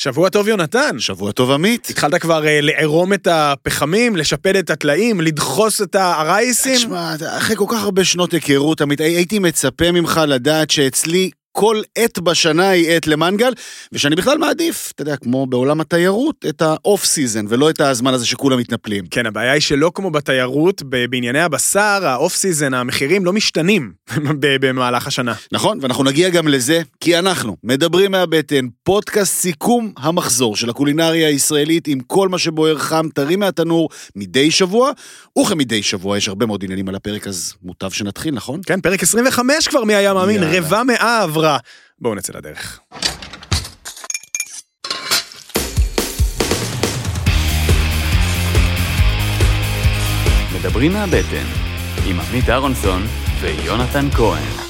שבוע טוב, יונתן. שבוע טוב, עמית. התחלת כבר אה, לערום את הפחמים, לשפד את הטלאים, לדחוס את הרייסים? תשמע, אחרי כל כך הרבה שנות היכרות, עמית, הייתי מצפה ממך לדעת שאצלי כל עת בשנה היא עת למנגל, ושאני בכלל מעדיף, אתה יודע, כמו בעולם התיירות, את ה off season, ולא את הזמן הזה שכולם מתנפלים. כן, הבעיה היא שלא כמו בתיירות, בענייני הבשר, ה off season, המחירים לא משתנים במהלך השנה. נכון, ואנחנו נגיע גם לזה, כי אנחנו מדברים מהבטן, פודקאסט סיכום המחזור של הקולינריה הישראלית, עם כל מה שבוער חם, טרי מהתנור, מדי שבוע, וכמדי שבוע יש הרבה מאוד עניינים על הפרק, אז מוטב שנתחיל, נכון? כן, פרק 25 כבר, מי היה מאמין, רבע מאה עברה. חברה. בואו נצא לדרך. מדברים מהבטן, עם עמית אהרונסון ויונתן כהן.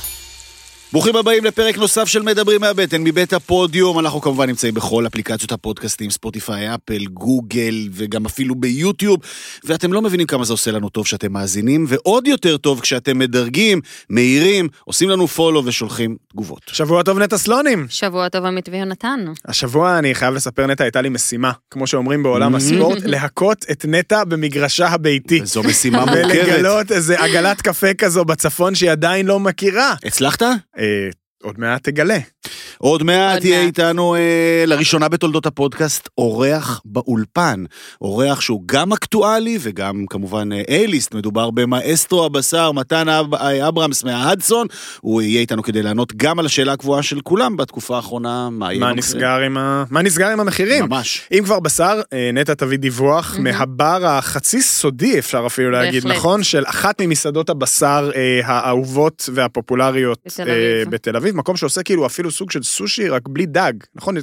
ברוכים הבאים לפרק נוסף של מדברים מהבטן מבית הפודיום. אנחנו כמובן נמצאים בכל אפליקציות הפודקאסטים, ספוטיפיי, אפל, גוגל וגם אפילו ביוטיוב. ואתם לא מבינים כמה זה עושה לנו טוב שאתם מאזינים, ועוד יותר טוב כשאתם מדרגים, מהירים, עושים לנו פולו ושולחים תגובות. שבוע טוב נטע סלונים. שבוע טוב עמית ויונתן. השבוע אני חייב לספר נטע, הייתה לי משימה, כמו שאומרים בעולם הספורט, להכות את נטע במגרשה הביתי. זו משימה מורכבת. ולגלות איזה עגלת קפה כזו בצפון שהיא עדיין לא מכירה. הצלחת? אה, עוד מעט תגלה. עוד מעט יהיה איתנו אה, לראשונה בתולדות הפודקאסט אורח באולפן. אורח שהוא גם אקטואלי וגם כמובן אייליסט, אה, מדובר במאסטרו הבשר, מתן אב, אה, אברהמס מההדסון. הוא יהיה איתנו כדי לענות גם על השאלה הקבועה של כולם בתקופה האחרונה, מה יהיה מה נסגר עם, ה... מה נסגר עם המחירים? ממש. אם כבר בשר, אה, נטע תביא דיווח mm-hmm. מהבר החצי סודי, אפשר אפילו להגיד, בהחלט. נכון? של אחת ממסעדות הבשר אה, האהובות והפופולריות בתל אביב. אה, בתל אביב, מקום שעושה כאילו אפילו סוג של סושי רק בלי דג, נכון?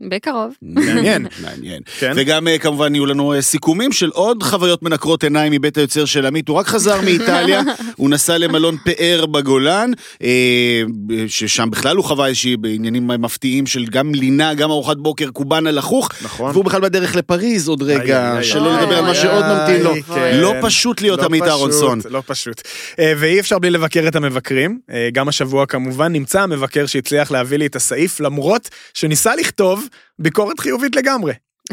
בקרוב. מעניין. מעניין. כן. וגם אה, כמובן יהיו לנו אה, סיכומים של עוד חוויות מנקרות עיניים מבית היוצר של עמית, הוא רק חזר מאיטליה, הוא נסע למלון פאר בגולן, אה, ששם בכלל הוא חווה איזושהי בעניינים מפתיעים של גם לינה, גם ארוחת בוקר, קובאנה לחוך, נכון. והוא בכלל בדרך לפריז עוד רגע, שלא לדבר על מה שעוד ממתין לו. כן. לא פשוט להיות לא עמית אהרונסון. לא פשוט. ואי אפשר בלי לבקר את המבקרים, גם השבוע כמובן נמצא המבקר שהצליח להביא לי את הסעיף, למרות שניסה לכתוב ביקורת חיובית לגמרי.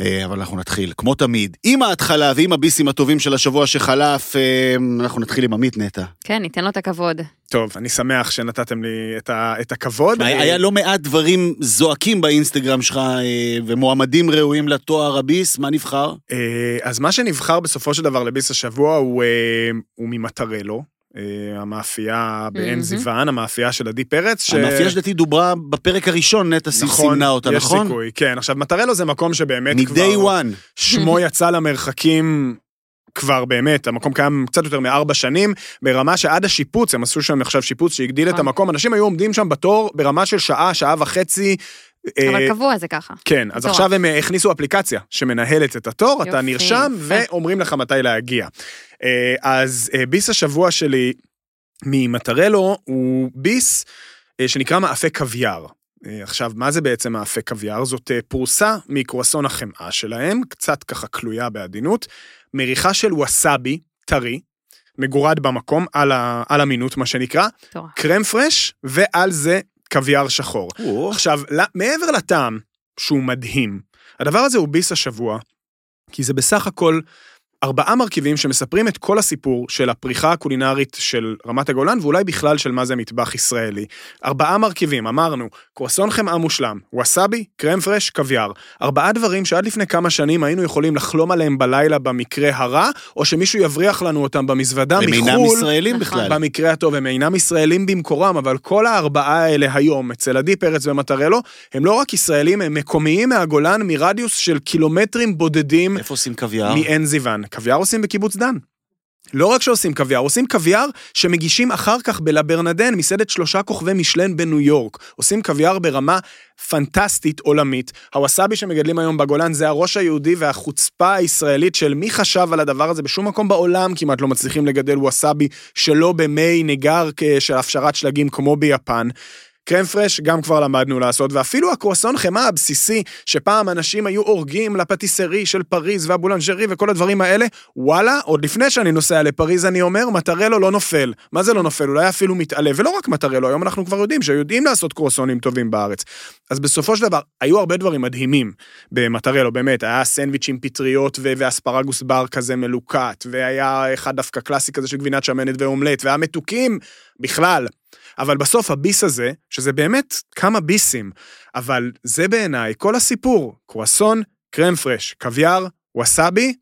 אה, אבל אנחנו נתחיל, כמו תמיד, עם ההתחלה ועם הביסים הטובים של השבוע שחלף, אה, אנחנו נתחיל עם עמית נטע. כן, ניתן לו את הכבוד. טוב, אני שמח שנתתם לי את, ה, את הכבוד. היה, היה לא מעט דברים זועקים באינסטגרם שלך, אה, ומועמדים ראויים לתואר הביס, מה נבחר? אז מה שנבחר בסופו של דבר לביס השבוע הוא, הוא ממטרלו. אה, המאפייה בעין זיוון, המאפייה של עדי פרץ. המאפייה שלדעתי דוברה בפרק הראשון, נטע נכון, סימנה אותה, נכון? יש סיכוי, כן. עכשיו, מטרלו זה מקום שבאמת כבר... מ-day one. שמו יצא למרחקים כבר באמת, המקום קיים קצת יותר מארבע שנים, ברמה שעד השיפוץ, הם עשו שם עכשיו שיפוץ שהגדיל את נכון. המקום, אנשים היו עומדים שם בתור ברמה של שעה, שעה וחצי. אבל אה, קבוע זה ככה. כן, אז עכשיו הם הכניסו אפליקציה שמנהלת את התור, אתה נרשם ואומרים לך מתי להגיע. אה, אז אה, ביס השבוע שלי ממטרלו הוא ביס אה, שנקרא מאפה קוויאר. עכשיו, מה זה בעצם מאפה קוויאר? זאת פרוסה מקרואסון החמאה שלהם, קצת ככה כלויה בעדינות, מריחה של ווסאבי טרי, מגורד במקום, על, ה, על המינות, מה שנקרא, טוב. קרם פרש, ועל זה קוויאר שחור. או. עכשיו, מעבר לטעם, שהוא מדהים, הדבר הזה הוא ביס השבוע, כי זה בסך הכל ארבעה מרכיבים שמספרים את כל הסיפור של הפריחה הקולינרית של רמת הגולן, ואולי בכלל של מה זה מטבח ישראלי. ארבעה מרכיבים, אמרנו, קרואסון חמאה מושלם, ווסאבי, קרם פרש, קוויאר. ארבעה דברים שעד לפני כמה שנים היינו יכולים לחלום עליהם בלילה במקרה הרע, או שמישהו יבריח לנו אותם במזוודה מחו"ל. הם אינם ישראלים בכלל. במקרה הטוב, הם אינם ישראלים במקורם, אבל כל הארבעה האלה היום, אצל עדי פרץ ומטרלו, הם לא רק ישראלים, הם מקומיים מהגולן מרדיוס של קילומטרים בודדים. איפה עושים קוויאר? מעין זיוון. קוויאר עושים בקיבוץ דן. לא רק שעושים קוויאר, עושים קוויאר שמגישים אחר כך בלה ברנדן, מסעדת שלושה כוכבי משלן בניו יורק. עושים קוויאר ברמה פנטסטית עולמית. הווסאבי שמגדלים היום בגולן זה הראש היהודי והחוצפה הישראלית של מי חשב על הדבר הזה. בשום מקום בעולם כמעט לא מצליחים לגדל ווסאבי שלא במי ניגר של הפשרת שלגים כמו ביפן. קרם פרש גם כבר למדנו לעשות, ואפילו הקרואסון חמאה הבסיסי, שפעם אנשים היו הורגים לפטיסרי של פריז והבולנג'רי וכל הדברים האלה, וואלה, עוד לפני שאני נוסע לפריז אני אומר, מטרלו לא נופל. מה זה לא נופל? אולי אפילו מתעלה, ולא רק מטרלו, היום אנחנו כבר יודעים שיודעים לעשות קרואסונים טובים בארץ. אז בסופו של דבר, היו הרבה דברים מדהימים במטרלו, באמת, היה סנדוויץ' עם פטריות ו- ואספרגוס בר כזה מלוקט, והיה אחד דווקא קלאסי כזה של גבינת שמנת ואומלט, והיה מתוקים בכלל. אבל בסוף הביס הזה, שזה באמת כמה ביסים, אבל זה בעיניי כל הסיפור, קרואסון, קרם פרש, קוויאר, ווסאבי,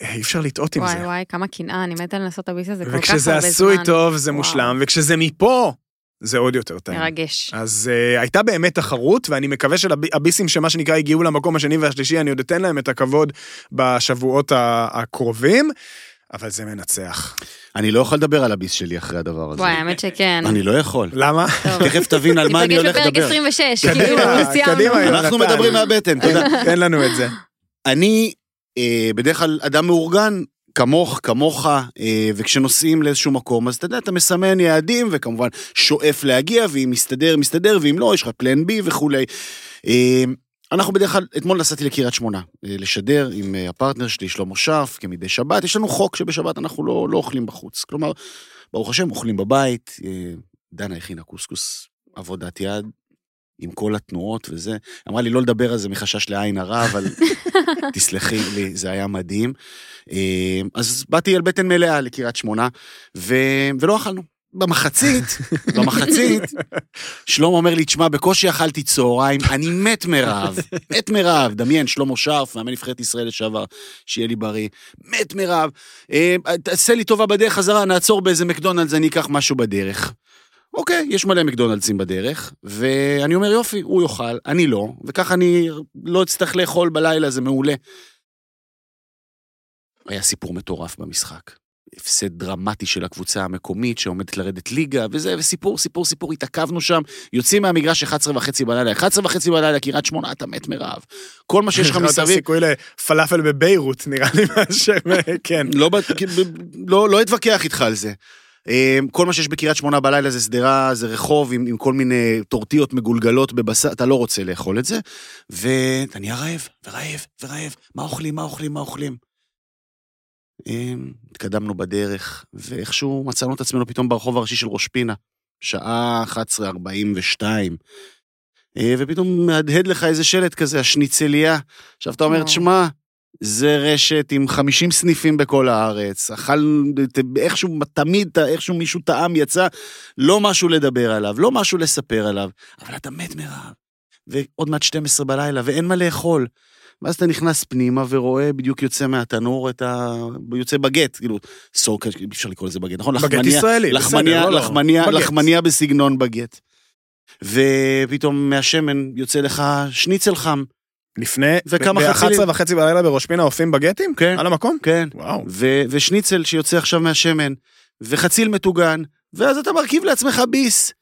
אי אפשר לטעות עם וואי זה. וואי, כמה קנאה, אני מתה לנסות את הביס הזה כל כך הרבה זמן. וכשזה עשוי טוב זה וואו. מושלם, וכשזה מפה, זה עוד יותר טעים. מרגש. אז uh, הייתה באמת תחרות, ואני מקווה שהביסים שמה שנקרא הגיעו למקום השני והשלישי, אני עוד אתן להם את הכבוד בשבועות הקרובים, אבל זה מנצח. אני לא יכול לדבר על הביס שלי אחרי הדבר הזה. וואי, האמת שכן. אני לא יכול. למה? תכף תבין על מה אני הולך ניפגש בפרק לדבר. 26, כאילו, קדימה, סיימנו. קדימה, אנחנו. מדברים מהבטן, תודה. תן לנו את זה. אני אה, בדרך כלל אדם מאורגן, כמוך, כמוך, אה, וכשנוסעים לאיזשהו מקום, אז אתה יודע, אתה מסמן יעדים, וכמובן שואף להגיע, ואם מסתדר, מסתדר, ואם לא, יש לך פלן בי וכולי. אנחנו בדרך כלל, אתמול נסעתי לקריית שמונה, אה, לשדר עם אה, הפרטנר שלי, שלמה שרף, כמדי שבת. יש לנו חוק שבשבת אנחנו לא, לא אוכלים בחוץ. כלומר, ברוך השם, אוכלים בבית. אה, דנה הכינה קוסקוס, עבודת יד, עם כל התנועות וזה. אמרה לי לא לדבר על זה מחשש לעין הרע, אבל תסלחי לי, זה היה מדהים. אז באתי על בטן מלאה לקריית שמונה, ו... ולא אכלנו. במחצית, במחצית, שלמה אומר לי, תשמע, בקושי אכלתי צהריים, אני מת מרעב, מת מרעב. דמיין, שלמה שרף, מאמן נבחרת ישראל לשעבר, שיהיה לי בריא, מת מרעב. אה, תעשה לי טובה בדרך חזרה, נעצור באיזה מקדונלדס, אני אקח משהו בדרך. אוקיי, יש מלא מקדונלדסים בדרך, ואני אומר, יופי, הוא יאכל, אני לא, וככה אני לא אצטרך לאכול בלילה, זה מעולה. היה סיפור מטורף במשחק. הפסד דרמטי של הקבוצה המקומית שעומדת לרדת ליגה, וזה, וסיפור, סיפור, סיפור, התעכבנו שם, יוצאים מהמגרש 11 וחצי בלילה, 11 וחצי בלילה, קריית שמונה, אתה מת מרעב. כל מה שיש לך לך יותר מסביב, סיכוי לפלאפל בביירות, נראה לי מאשר, כן. לא, לא, לא אתווכח איתך על זה. אה, כל מה שיש בקריית שמונה בלילה זה שדרה, זה רחוב עם, עם כל מיני טורטיות מגולגלות בבשר, אתה לא רוצה לאכול את זה, ואתה נהיה רעב, ורעב, ורעב, מה אוכלים, מה אוכלים, מה אוכלים. אה, התקדמנו בדרך, ואיכשהו מצאנו את עצמנו פתאום ברחוב הראשי של ראש פינה, שעה 11:42. אה, ופתאום מהדהד לך איזה שלט כזה, השניצליה. עכשיו אתה אומר. תשמע, זה רשת עם 50 סניפים בכל הארץ, אכל, איכשהו, תמיד, איכשהו מישהו טעם יצא, לא משהו לדבר עליו, לא משהו לספר עליו, אבל אתה מת מרעב. ועוד מעט 12 בלילה, ואין מה לאכול. ואז אתה נכנס פנימה ורואה בדיוק יוצא מהתנור את ה... יוצא בגט, כאילו, סורק, אי אפשר לקרוא לזה בגט, נכון? בגט לחמניה- ישראלי, לחמניה, בסדר, לא, לא. לחמניה. לחמניה בסגנון בגט. ופתאום מהשמן יוצא לך שניצל חם, לפני, וכמה ב- חצילים. ב-11 וחצי בלילה בראש פינה אופים בגטים? כן. על המקום? כן. וואו. ו- ושניצל שיוצא עכשיו מהשמן, וחציל מטוגן, ואז אתה מרכיב לעצמך ביס,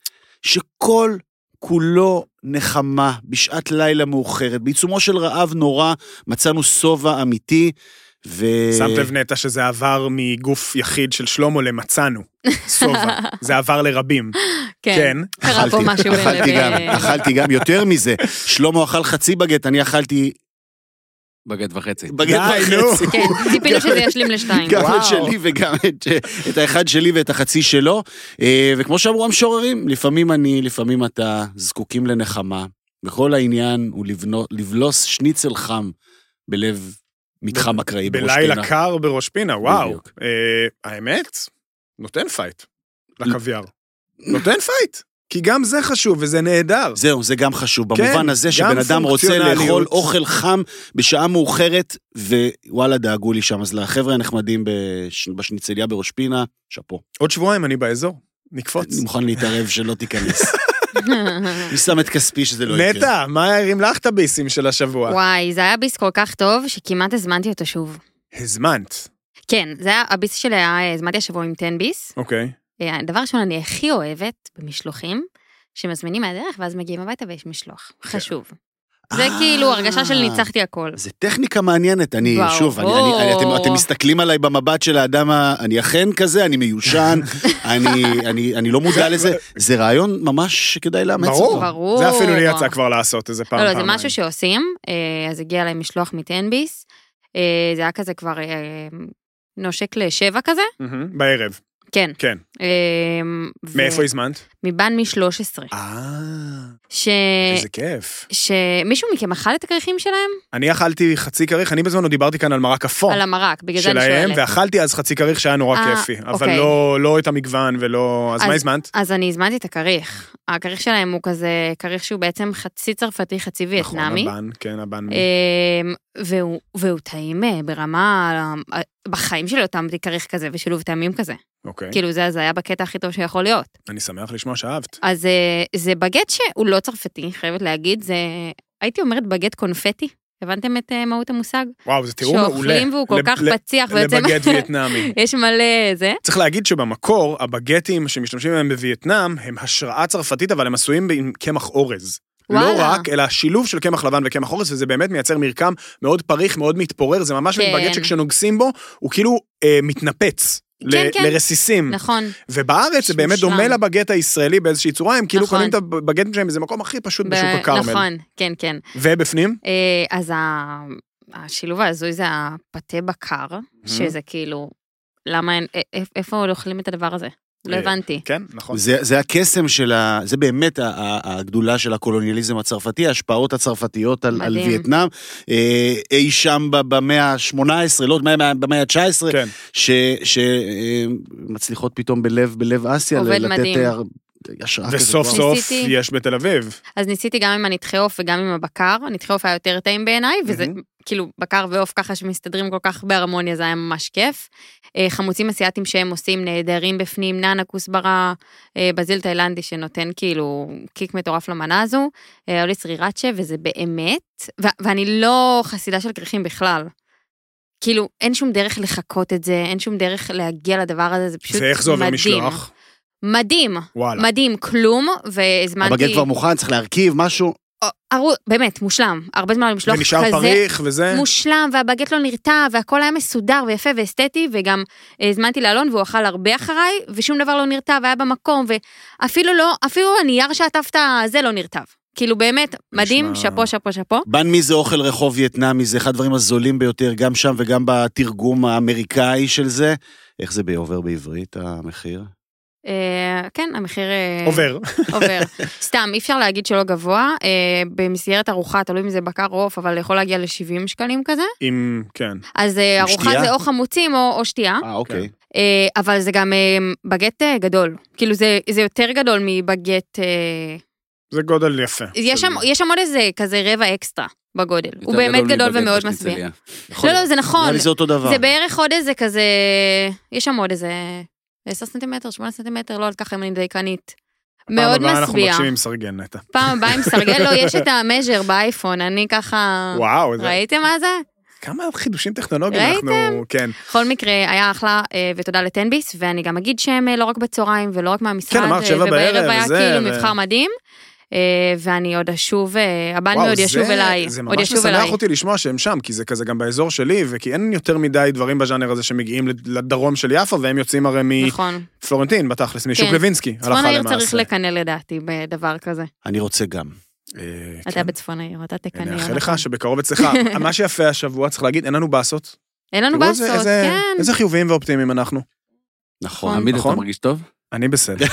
שכל כולו נחמה בשעת לילה מאוחרת. בעיצומו של רעב נורא מצאנו שובע אמיתי, ו... שמת לב נטע שזה עבר מגוף יחיד של שלמה למצאנו. סובה. זה עבר לרבים. כן. כן. קרה פה אכלתי, משהו אכלתי גם. אכלתי גם יותר מזה. שלמה אכל חצי בגט, אני אכלתי בגט וחצי. בגט. וחצי. כן, ציפינו שזה ישלים לשתיים. גם את. שלי וגם את, האחד שלי ואת החצי שלו. אה, וכמו שאמרו המשוררים, לפעמים אני, לפעמים אתה זקוקים לנחמה. וכל העניין הוא לבלוס שניצל חם בלב מתחם אקראי בראש פינה. בלילה קר בראש פינה, וואו. אה, האמת, נותן fight. לקוויאר. נותן fight. כי גם זה חשוב וזה נהדר. זהו, זה גם חשוב, כן, במובן הזה שבן אדם רוצה. לאכול אוכל חם בשעה מאוחרת, ווואלה, דאגו לי שם. אז לחבר'ה הנחמדים בש... בשניצליה בראש פינה, שאפו. עוד שבועיים אני באזור. נקפוץ. אני מוכן להתערב שלא תיכנס. אני שם את כספי שזה לא יקרה. נטע, מה הרים לך את הביסים של השבוע? וואי, זה היה ביס כל כך טוב, שכמעט הזמנתי אותו שוב. הזמנת. כן, זה היה, הביס שלי היה, הזמנתי השבוע עם 10 ביס. אוקיי. אה, דבר ראשון, אני הכי אוהבת במשלוחים, שמזמינים מהדרך ואז מגיעים הביתה ויש משלוח. כן. חשוב. זה אה. כאילו הרגשה של ניצחתי הכל. זה טכניקה מעניינת, אני. שוב, אני, אני, אתם, מסתכלים עליי במבט של האדם, אני אכן כזה, אני מיושן, אני, אני, אני לא מודע לזה, זה רעיון ממש שכדאי לאמץ. אותו. ברור. זה אפילו לי יצא כבר לעשות איזה פעם. לא, לא, זה. משהו שעושים, אה, אז הגיע להם משלוח מטנביס, זה היה כזה כבר נושק לשבע כזה, בערב, כן. כן. אה, ו- מאיפה הזמנת? מבן מ-13. אה, ש... איזה כיף. שמישהו מכם אכל את הכריכים שלהם? אני אכלתי חצי כריך, אני בזמנו דיברתי כאן על מרק אפור. על המרק, בגלל זה אני שלהם, שואלת. ואכלתי אז חצי כריך שהיה נורא אה, כיפי, אבל אוקיי. לא, לא את המגוון ולא... אז מה אז- הזמנת? אז אני הזמנתי את הכריך. הכריך שלהם הוא כזה כריך שהוא בעצם חצי צרפתי, חצי וייטנמי. נכון, הבן, כן, הבן. והוא, והוא טעים אה, ברמה, אה, בחיים שלי לא טעמתי כריך כזה ושילוב טעמים כזה. אוקיי, כאילו זה, היה בקטע הכי טוב שיכול להיות. אני שמח לשמוע שאהבת. אז אה, זה בגט שהוא לא צרפתי, חייבת להגיד, זה, הייתי אומרת בגט קונפטי. הבנתם את מהות המושג? וואו, זה תיאור מעולה. שאוכלים והוא כל לב- כך פציח ויוצא... לבגט וייטנאמי. יש מלא זה. צריך להגיד שבמקור, הבגטים שמשתמשים בהם בווייטנאם, הם השראה צרפתית, אבל הם עשויים עם קמח אורז. לא וואלה. רק, אלא שילוב של קמח לבן וקמח אורז, וזה באמת מייצר מרקם מאוד פריך, מאוד מתפורר, זה ממש כן. בגט שכשנוגסים בו, הוא כאילו אה, מתנפץ. כן, ל- כן. לרסיסים. נכון. ובארץ זה באמת. דומה לבגט הישראלי באיזושהי צורה, הם כאילו נכון. קונים את הבגטים שלהם באיזה מקום הכי פשוט ב- בשוק הכרמל. נכון, כן, כן. ובפנים? אה, אז ה- השילוב ההזוי זה הפתה בקר, שזה כאילו, למה אין, א- איפה אוכלים את הדבר הזה? לא אה, הבנתי. כן, נכון. זה, זה הקסם של ה... זה באמת ה- ה- הגדולה של הקולוניאליזם הצרפתי, ההשפעות הצרפתיות על, על. וייטנאם, אה, אי שם ב- במאה ה-18, לא, במאה- במאה ה-19, כן. שמצליחות פתאום בלב, בלב אסיה, עובד לתת מדהים. אה, השראה כזאת. וסוף וואו. סוף ניסיתי. יש בתל אביב. אז ניסיתי גם עם הנתחי עוף וגם עם הבקר, הנתחי עוף היה יותר טעים בעיניי, וזה מהמם. כאילו בקר ועוף ככה שמסתדרים כל כך בהרמוניה, זה היה ממש כיף. אה, חמוצים אסיאתיים שהם עושים נהדרים בפנים, נאנה כוסברה, אה, בזיל תאילנדי שנותן כאילו קיק מטורף למנה הזו, אה, אולי סרירצ'ה, וזה באמת, ו- ואני לא חסידה של כריכים בכלל. כאילו, אין שום דרך לחקות את זה, אין שום דרך להגיע לדבר הזה, זה פשוט מדהים. ואיך זה עובר משלוח? מדהים, וואלה. מדהים, כלום, והזמנתי... הבגט כבר מוכן, צריך להרכיב משהו. או, ארו, באמת, מושלם. הרבה זמן למשלוח כזה. ונשאר פריך וזה? מושלם, והבגט לא נרתע, והכל היה מסודר ויפה ואסתטי, וגם אה, הזמנתי לאלון והוא אכל הרבה אחריי, ושום דבר לא נרתע והיה במקום, ואפילו לא, אפילו הנייר שעטפת, זה לא נרטב. כאילו באמת, מדהים, שאפו, שאפו, שאפו. בן מי זה אוכל רחוב וייטנאמי, זה אחד הדברים הזולים ביותר, גם שם וגם בתרגום האמריקאי של זה. איך זה עובר בעברית, המחיר? אה, כן, המחיר... אה, עובר. עובר. סתם, אי אפשר להגיד שלא גבוה. אה, במסגרת ארוחה, תלוי אם זה בקר או עוף, אבל יכול להגיע ל-70 שקלים כזה. עם, כן. אז עם ארוחה שתייה? זה או חמוצים או, או שתייה. אה, אוקיי. אבל זה גם בגט גדול. כאילו זה, זה יותר גדול מבגט... זה גודל יפה. יש שם, יש שם עוד איזה כזה רבע אקסטרה בגודל. הוא באמת גדול ומאוד. משביע. יכול לא, לא. זה נכון. נראה לי זה אותו דבר. זה בערך עוד איזה כזה... יש שם עוד איזה 10 סנטימטר, 8 סנטימטר, לא יודעת ככה אם אני דייקנית. מאוד פעם הבאה אנחנו משביע. מבקשים עם סרגל נטע. פעם הבאה עם סרגל, לא, יש את המז'ר באייפון, אני ככה... וואו, זה- ראיתם מה זה? כמה חידושים טכנולוגיים ראיתם? אנחנו... כן. בכל מקרה, היה אחלה, אה, ותודה לטנביס, ואני גם אגיד שהם אה, לא רק בצהריים ולא רק מהמשרד, כן, אמרת אה, שבע ובערב בערב היה וזה, כאילו מבחר מדהים, ואני עוד אשוב, אה, הבן עוד זה- ישוב אליי, זה עוד ממש ישוב אליי. משמח אותי לשמוע שהם שם, כי זה כזה גם באזור שלי, וכי אין יותר מדי דברים בז'אנר הזה שמגיעים לד- לדרום של יפו, והם יוצאים הרי נכון. מפלורנטין, בתכלס, משוק כן. לוינסקי, צפון הלכה העיר צריך למעשה. לקנא לדעתי בדבר כזה. אני רוצה גם. אה, אתה כן. בצפון העיר, אתה תקנא. אני מאחל נכון. לך שבקרוב אצלך. מה שיפה השבוע, צריך להגיד, אין לנו באסות. אין לנו באסות, כן. איזה חיוביים ואופטימיים אנחנו. נכון. תמיד אתה נכון. מרגיש טוב? אני בסדר.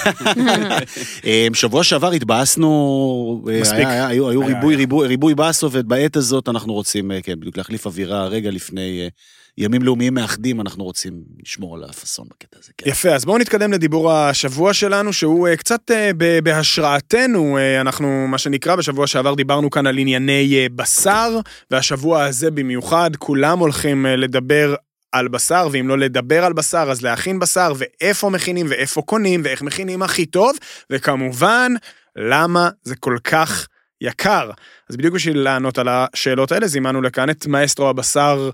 אה, שבוע שעבר התבאסנו, אה, מספיק. היה- היו היו היה, ריבוי היה. ריבוי ריבוי באסו, ובעת הזאת אנחנו רוצים, אה, כן, בדיוק להחליף אווירה רגע לפני ימים לאומיים מאחדים, אנחנו רוצים לשמור על הפאסון בקטע הזה. כן. יפה, אז בואו נתקדם לדיבור השבוע שלנו, שהוא קצת בהשראתנו. אנחנו, מה שנקרא, בשבוע שעבר דיברנו כאן על ענייני בשר, והשבוע הזה במיוחד, כולם הולכים לדבר על בשר, ואם לא לדבר על בשר, אז להכין בשר, ואיפה מכינים, ואיפה קונים, ואיך מכינים הכי טוב, וכמובן, למה זה כל כך יקר. אז בדיוק בשביל לענות על השאלות האלה, זימנו לכאן את מאסטרו הבשר,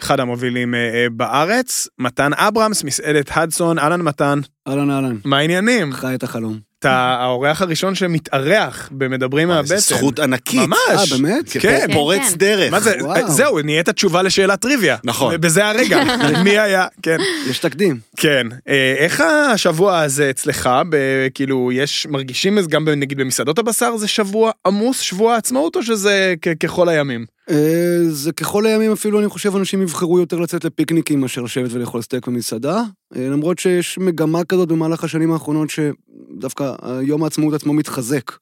אחד המובילים אה, אה, בארץ, מתן אברהמס, מסעדת הדסון, אהלן מתן, אהלן אהלן. מה העניינים? חי את החלום. אתה האורח הראשון שמתארח במדברים וואי, זו מהבטן. זכות ענקית. ממש. אה, באמת? כן, כן. פורץ כן. דרך. מה זה, וואו. זהו, נהיית תשובה לשאלת טריוויה. נכון. בזה הרגע, מי היה, כן. יש תקדים. כן. אה, איך השבוע הזה אצלך, ב- כאילו, יש, מרגישים גם נגיד במסעדות הבשר, זה שבוע עמוס, שבוע העצמאות, או שזה ככל הימים? אה, זה ככל הימים אפילו, אני חושב, אנשים יבחרו יותר לצאת לפיקניקים מאשר לשבת ולאכול סטייק במסעדה. אה, למרות שיש מגמה כזאת במהלך השנים האחרונות, שדווקא יום העצמאות עצמו מתחזק.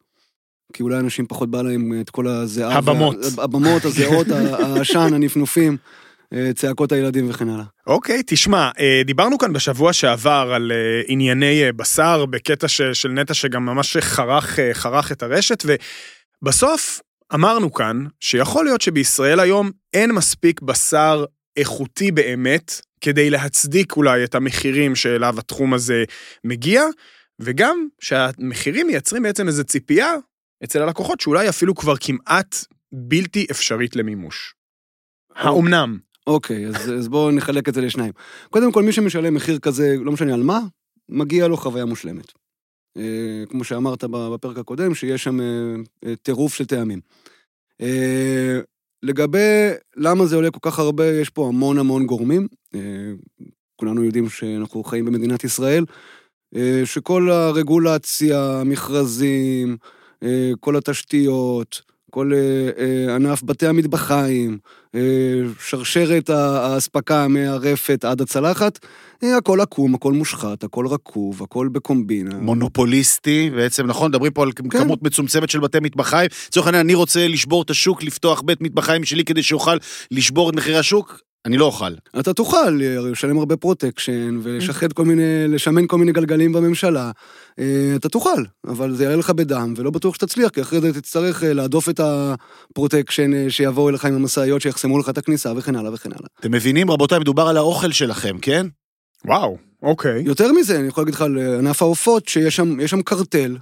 כי אולי אנשים פחות בא להם את כל הזיעה. הבמות. וה- הבמות, הזיעות, העשן, הנפנופים, אה, צעקות הילדים וכן הלאה. אוקיי, תשמע, אה, דיברנו כאן בשבוע שעבר על אה, ענייני אה, בשר, בקטע ש- של נטע שגם ממש חרך, אה, חרך את הרשת, ובסוף אמרנו כאן שיכול להיות שבישראל היום אין מספיק בשר איכותי באמת, כדי להצדיק אולי את המחירים שאליו התחום הזה מגיע, וגם שהמחירים מייצרים בעצם איזו ציפייה אצל הלקוחות שאולי אפילו כבר כמעט בלתי אפשרית למימוש. האומנם? אוקיי, אז, אז בואו נחלק את זה לשניים. קודם כל, מי שמשלם מחיר כזה, לא משנה על מה, מגיע לו חוויה מושלמת. אה, כמו שאמרת בפרק הקודם, שיש שם אה, אה, טירוף של טעמים. אה, לגבי למה זה עולה כל כך הרבה, יש פה המון המון גורמים. אה, כולנו יודעים שאנחנו חיים במדינת ישראל, אה, שכל הרגולציה, המכרזים, אה, כל התשתיות, כל אה, אה, ענף בתי המטבחיים, אה, שרשרת האספקה מהרפת עד הצלחת, אה, הכל עקום, הכל מושחת, הכל רקוב, הכל בקומבינה. מונופוליסטי, בעצם, נכון, מדברים פה על כן. כמות מצומצמת של בתי מטבחיים. לצורך העניין, אני רוצה לשבור את השוק, לפתוח בית מטבחיים שלי כדי שאוכל לשבור את מחירי השוק, אני לא אוכל. אתה תוכל אה, לשלם הרבה פרוטקשן ולשחד כל מיני, לשמן כל מיני גלגלים בממשלה. אה, אתה תוכל, אבל זה יעלה לך בדם, ולא בטוח שתצליח, כי אחרי זה תצטרך אה, להדוף את הפרוטקשן שיבואו אליך עם המשאיות, שיחסמו לך את הכניסה וכן הלאה וכן הלאה. אתם מבינים, רבותיי, מדובר על האוכל שלכם, כן? וואו, אוקיי. יותר מזה, אני יכול להגיד לך על ענף העופות, שיש שם, שם קרטל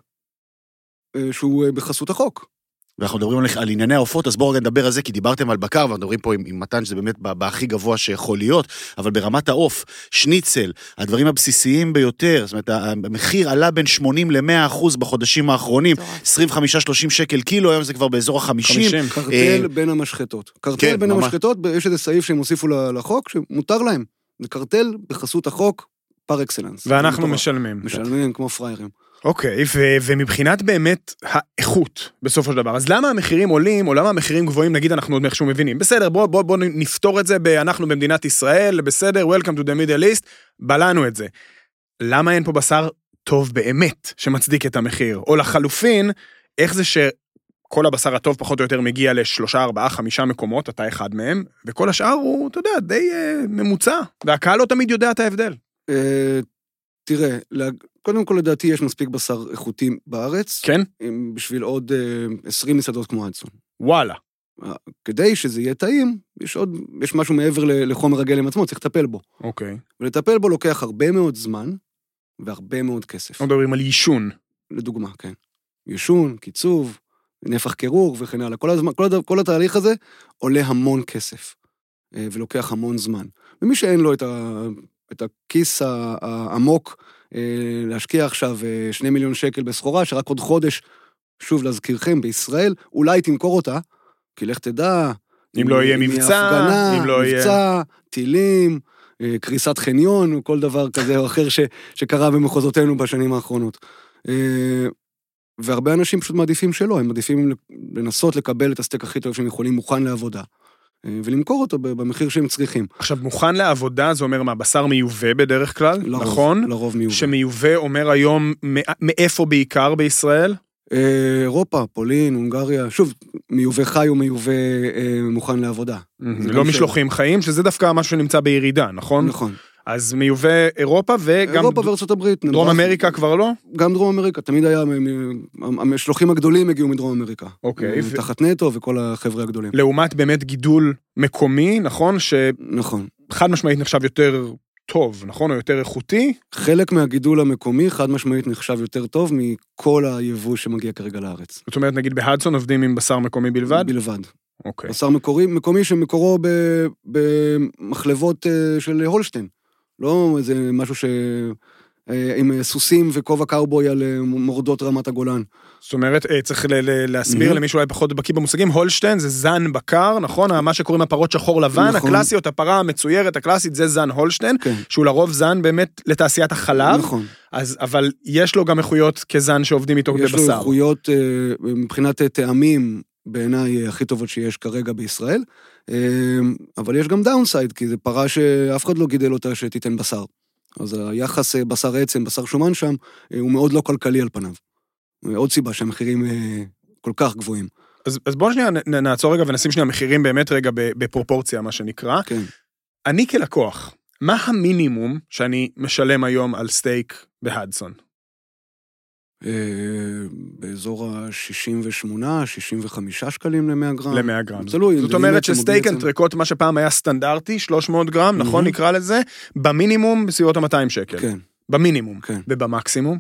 שהוא בחסות החוק. ואנחנו מדברים על, על ענייני העופות, אז בואו רגע נדבר על זה, כי דיברתם על בקר, ואנחנו מדברים פה עם, עם מתן, שזה באמת בהכי גבוה שיכול להיות, אבל ברמת העוף, שניצל, הדברים הבסיסיים ביותר, זאת אומרת, המחיר עלה בין 80 ל-100 אחוז בחודשים האחרונים, מטורף. 25-30 שקל קילו, היום זה כבר באזור ה-50. 50. קרטל אה, בין המשחטות. קרטל כן, בין ממש. המשחטות, יש איזה סעיף שהם הוסיפו לחוק, שמותר להם. זה קרטל בחסות החוק, פר אקסלנס. ואנחנו. משלמים. משלמים כמו פראיירים. אוקיי, ומבחינת באמת האיכות, בסופו של דבר, אז למה המחירים עולים, או למה המחירים גבוהים, נגיד אנחנו עוד איכשהו מבינים. בסדר, בוא, בוא, בוא נפתור את זה, ב- אנחנו במדינת ישראל, בסדר, Welcome to the Middle East, בלענו את זה. למה אין פה בשר טוב באמת, שמצדיק את המחיר? או לחלופין, איך זה שכל הבשר הטוב פחות או יותר מגיע לשלושה, ארבעה, חמישה מקומות, אתה אחד מהם, וכל השאר הוא, אתה יודע, די אה, ממוצע, והקהל לא תמיד יודע את ההבדל. אה, תראה, קודם כל לדעתי יש מספיק בשר איכותי בארץ, כן? עם- בשביל עוד אה, 20 מסעדות כמו אדסון. וואלה. כדי שזה יהיה טעים, יש עוד, יש משהו מעבר לחומר הגלם עצמו, צריך לטפל בו. אוקיי. ולטפל בו לוקח הרבה מאוד זמן והרבה מאוד כסף. אנחנו מדברים על עישון. לדוגמה, כן. עישון, קיצוב, נפח קירור וכן הלאה. כל, הזמן, כל. כל התהליך הזה עולה המון כסף אה, ולוקח המון זמן. ומי שאין לו את, ה... את הכיס העמוק אה, להשקיע עכשיו אה, שני מיליון שקל בסחורה, שרק עוד חודש, שוב להזכירכם, בישראל, אולי תמכור אותה, כי לך תדע. אם לא יהיה יהיה מבצע, הפגנה, אם לא יהיה- מבצע, טילים, אה, קריסת חניון, או כל דבר כזה או אחר ש, שקרה במחוזותינו בשנים האחרונות. והרבה אנשים פשוט מעדיפים שלא, הם מעדיפים לנסות לקבל את הסטייק הכי טוב שהם יכולים מוכן לעבודה, ולמכור אותו במחיר שהם צריכים. עכשיו, מוכן לעבודה זה אומר מה, בשר מיובא בדרך כלל, לרוב, נכון? לרוב מיובא. שמיובא אומר היום מא- מאיפה בעיקר בישראל? אה, אירופה, פולין, הונגריה, שוב, מיובא חי או מיובא אה, מוכן לעבודה. לא. משלוחים חיים, שזה דווקא משהו שנמצא בירידה, נכון? נכון. אז מיובא אירופה וגם אירופה וארצות הברית. דרום אמריקה כבר לא? גם דרום אמריקה, תמיד היה, המשלוחים הגדולים הגיעו מדרום אמריקה. אוקיי, תחת נטו וכל החבר'ה הגדולים. לעומת באמת גידול מקומי, נכון? שחד נכון. משמעית נחשב יותר טוב, נכון? או יותר איכותי? חלק מהגידול המקומי חד משמעית נחשב יותר טוב מכל היבוא שמגיע כרגע לארץ. זאת אומרת, נגיד בהדסון עובדים עם בשר מקומי בלבד? בלבד. אוקיי. בשר מקורי, מקומי שמקורו במחלבות אה, של הולשטיין. לא איזה משהו אה, עם אה, סוסים וכובע קאובוי על אה, מורדות רמת הגולן. זאת אומרת, צריך ל- ל- להסביר מהמם. למי שאולי פחות בקיא במושגים, הולשטיין זה זן בקר, נכון? מה שקוראים הפרות שחור לבן, נכון. הקלאסיות, הפרה המצוירת, הקלאסית, זה זן הולשטיין, כן. שהוא לרוב זן באמת לתעשיית החלב, נכון. אז, אבל יש לו גם איכויות כזן שעובדים איתו יש לו בבשר. איכויות מבחינת טעמים, בעיניי אה, הכי טובות שיש כרגע בישראל, אה, אבל יש גם downside, כי זו פרה שאף אחד לא גידל אותה שתיתן בשר. אז היחס אה, בשר עצם, בשר שומן שם, הוא מאוד לא כלכלי על פניו. עוד סיבה שהמחירים כל כך גבוהים. אז, אז בואו שנייה נ- נעצור רגע ונשים שנייה מחירים באמת רגע בפרופורציה, מה שנקרא. כן. אני כלקוח, מה המינימום שאני משלם היום על סטייק בהדסון? אה, באזור ה-68, 65 שקלים ל-100 גרם. ל-100 גרם. תלוי. זאת אומרת שסטייק. אנטריקוט, מה שפעם היה סטנדרטי, 300 גרם, נכון. נקרא לזה, במינימום בסביבות ה-200 שקל. כן, במינימום. כן. ובמקסימום?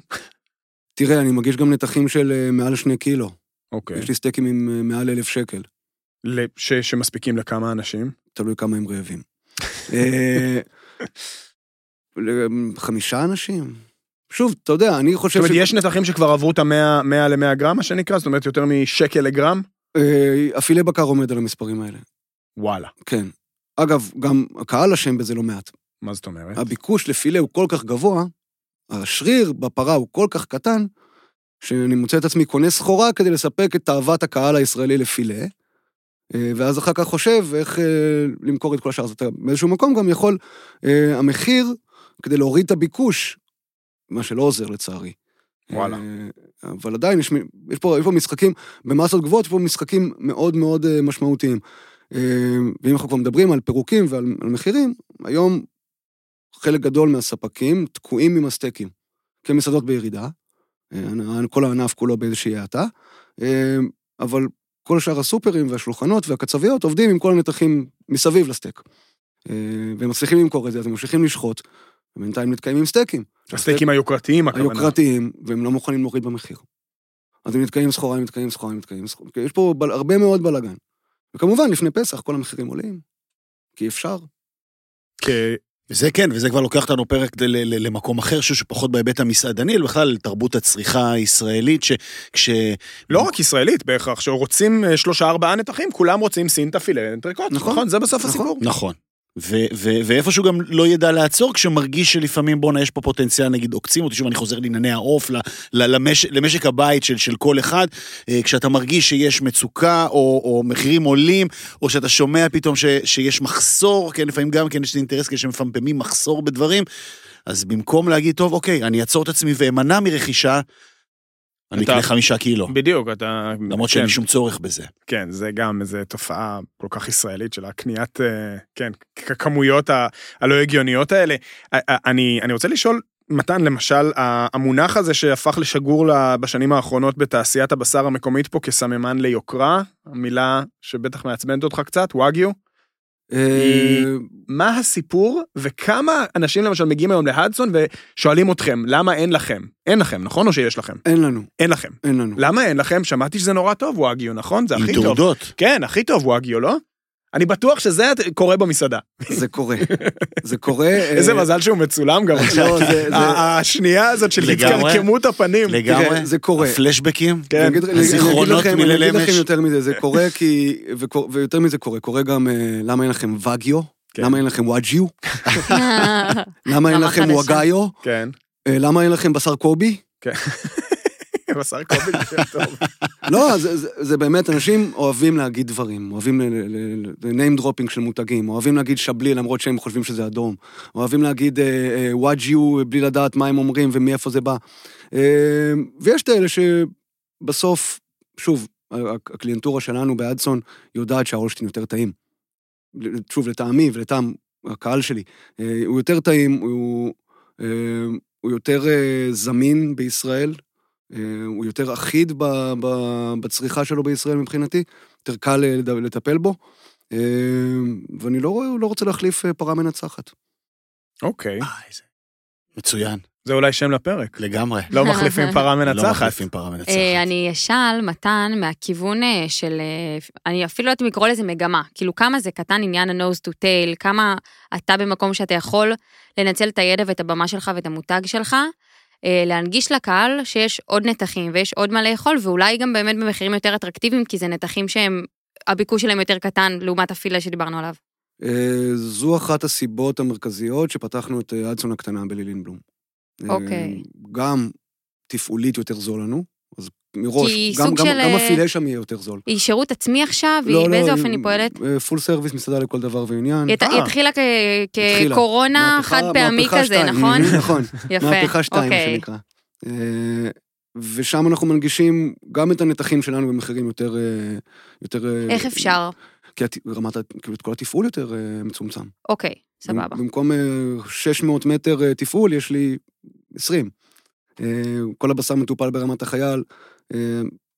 תראה, אני מגיש גם נתחים של אה, מעל שני קילו. אוקיי. יש לי סטייקים עם אה, מעל אלף שקל. ל- ש- שמספיקים לכמה אנשים? תלוי כמה הם רעבים. חמישה אנשים? שוב, אתה יודע, אני זאת חושב אומרת, יש נתחים שכבר עברו את ה-100 100 ל-100 גרם, מה שנקרא? זאת אומרת, יותר משקל לגרם? אה, הפילה בקר עומד על המספרים האלה. וואלה. כן. אגב, גם הקהל אשם בזה לא מעט. מה זאת אומרת? הביקוש לפילה הוא כל כך גבוה, השריר בפרה הוא כל כך קטן, שאני מוצא את עצמי קונה סחורה כדי לספק את תאוות הקהל הישראלי לפילה, אה, ואז אחר כך חושב איך אה, למכור את כל השאר. אז אתה באיזשהו מקום גם יכול, המחיר, כדי להוריד את הביקוש, מה שלא עוזר לצערי. וואלה. אה, אבל עדיין יש, יש, פה, יש פה משחקים במסות גבוהות, יש פה משחקים מאוד מאוד אה, משמעותיים. אה, ואם אנחנו כבר מדברים על פירוקים ועל על מחירים, היום חלק גדול מהספקים תקועים עם הסטייקים. כי המסעדות בירידה, כל הענף כולו באיזושהי האטה, אבל כל שאר הסופרים והשולחנות והקצביות עובדים עם כל הנתחים מסביב לסטייק. והם מצליחים למכור את זה, אז הם ממשיכים לשחוט, ובינתיים נתקעים עם סטייקים. הסטייקים היוקרתיים, הכוונה. היוקרתיים, והם לא מוכנים להוריד במחיר. אז הם נתקעים סחורה, הם נתקעים סחורה, הם נתקעים סחורה. יש פה בל, הרבה מאוד בלאגן. וכמובן, לפני פסח כל המחירים עולים, כי אפשר. כי- וזה כן, וזה כבר לוקח אותנו פרק למקום אחר, שהוא שפחות בהיבט המסעדני, אלא בכלל תרבות הצריכה הישראלית, שכש... לא רק ישראלית בהכרח, שרוצים אה, שלושה ארבעה נתחים, כולם רוצים סינטה פילה אנטריקוט, נכון. נכון? זה בסוף נכון. הסיפור. נכון. ו- ו- ואיפשהו גם לא ידע לעצור כשמרגיש שלפעמים בואנה יש פה פוטנציאל נגיד עוקצים אותי שוב אני חוזר לענייני העוף ל- ל- למש- למשק הבית של, של כל אחד אה, כשאתה מרגיש שיש מצוקה או, או מחירים עולים או שאתה שומע פתאום ש, שיש מחסור כן לפעמים גם כן יש אינטרס כשמפמפמים מחסור בדברים אז במקום להגיד טוב אוקיי אני אעצור את עצמי ואמנע מרכישה אני אקנה חמישה קילו בדיוק, אתה... למרות כן, שאין לי שום צורך בזה. כן, זה גם איזו תופעה כל כך ישראלית של הקניית, אה, כן, כ- כמויות ה- הלא הגיוניות האלה. אני, אני רוצה לשאול, מתן, למשל, המונח הזה שהפך לשגור בשנים האחרונות בתעשיית הבשר המקומית פה כסממן ליוקרה, המילה שבטח מעצבנת אותך קצת, וואגיו, מה הסיפור וכמה אנשים למשל מגיעים היום להדסון ושואלים אתכם, למה אין לכם? אין לכם, נכון? או שיש לכם? אין לנו, אין לכם. אין לנו. למה אין לכם? שמעתי שזה נורא טוב, וואגיו, נכון? זה עם הכי טוב. תעודות. כן, הכי טוב וואגיו, לא? אני בטוח שזה קורה במסעדה. זה קורה. זה קורה. איזה אה, מזל שהוא מצולם גם עכשיו. לא, השנייה הזאת של. התקרקמות הפנים. לגמרי. זה קורה. הפלשבקים. כן. אני אגיד- אני אגיד הזיכרונות לכם- אני מליל אגיד לכם אמש. יותר מזה, זה קורה כי, ויותר מזה קורה, קורה גם אה, למה אין לכם ואגיו, כן. למה אין לכם וואג'יו, למה אין לכם. וואגאיו, כן. אה, למה אין לכם בשר קובי. בשר קובי זה טוב. לא, זה, זה, זה באמת, אנשים אוהבים להגיד דברים, אוהבים ל-name dropping של מותגים, אוהבים להגיד שבלי למרות שהם חושבים שזה אדום, אוהבים להגיד אה, אה, וואג'יו בלי לדעת מה הם אומרים ומאיפה זה בא. אה, ויש את האלה שבסוף, שוב, הקליינטורה שלנו באדסון יודעת שההולשטין יותר טעים. שוב, לטעמי ולטעם הקהל שלי, אה, הוא יותר טעים, הוא, אה, הוא יותר אה, זמין בישראל, אה, הוא יותר אחיד ב- ב- בצריכה שלו בישראל מבחינתי, יותר קל לד- לטפל בו, אה, ואני לא, רואה- לא רוצה להחליף אה, פרה מנצחת. אוקיי. אה, איזה... מצוין. זה אולי שם לפרק. לגמרי. לא מחליפים פרה לא מנצחת. מחליפים פרה מנצחת. אה, אני אשאל, מתן, מהכיוון אה, של, אה, אני אפילו לא יודעת אם לקרוא לזה מגמה, כאילו כמה זה קטן עניין ה-nose to tail, כמה אתה במקום שאתה יכול לנצל את הידע ואת הבמה שלך ואת המותג שלך, אה, להנגיש לקהל שיש עוד נתחים ויש עוד מה לאכול, ואולי גם באמת במחירים יותר אטרקטיביים, כי זה נתחים שהם, הביקוש שלהם יותר קטן לעומת הפילה שדיברנו עליו. אה, זו אחת הסיבות המרכזיות שפתחנו את אה, אדסון הקטנה בלילינבלום. אה, אוקיי. גם תפעולית יותר זול לנו, מראש, כי גם, סוג גם, של, גם אה, הפילה שם יהיה יותר זול. היא שירות עצמי עכשיו, לא, היא, לא, באיזה אופן היא פועלת? full service, מסעדה לכל דבר ועניין. היא, אה. התחילה. כקורונה חד פעמי כזה. נכון? נכון, יפה, מהפכה שתיים, מה אוקיי. שנקרא. אה, ושם אנחנו מנגישים גם את הנתחים שלנו במחירים יותר... אה, יותר אה, איך אפשר? כי רמת, כאילו, את כל התפעול יותר אה, מצומצם. אוקיי, סבבה. במקום אה, 600 מטר אה, תפעול, יש לי 20. אה, כל הבשר מטופל ברמת החייל, אה,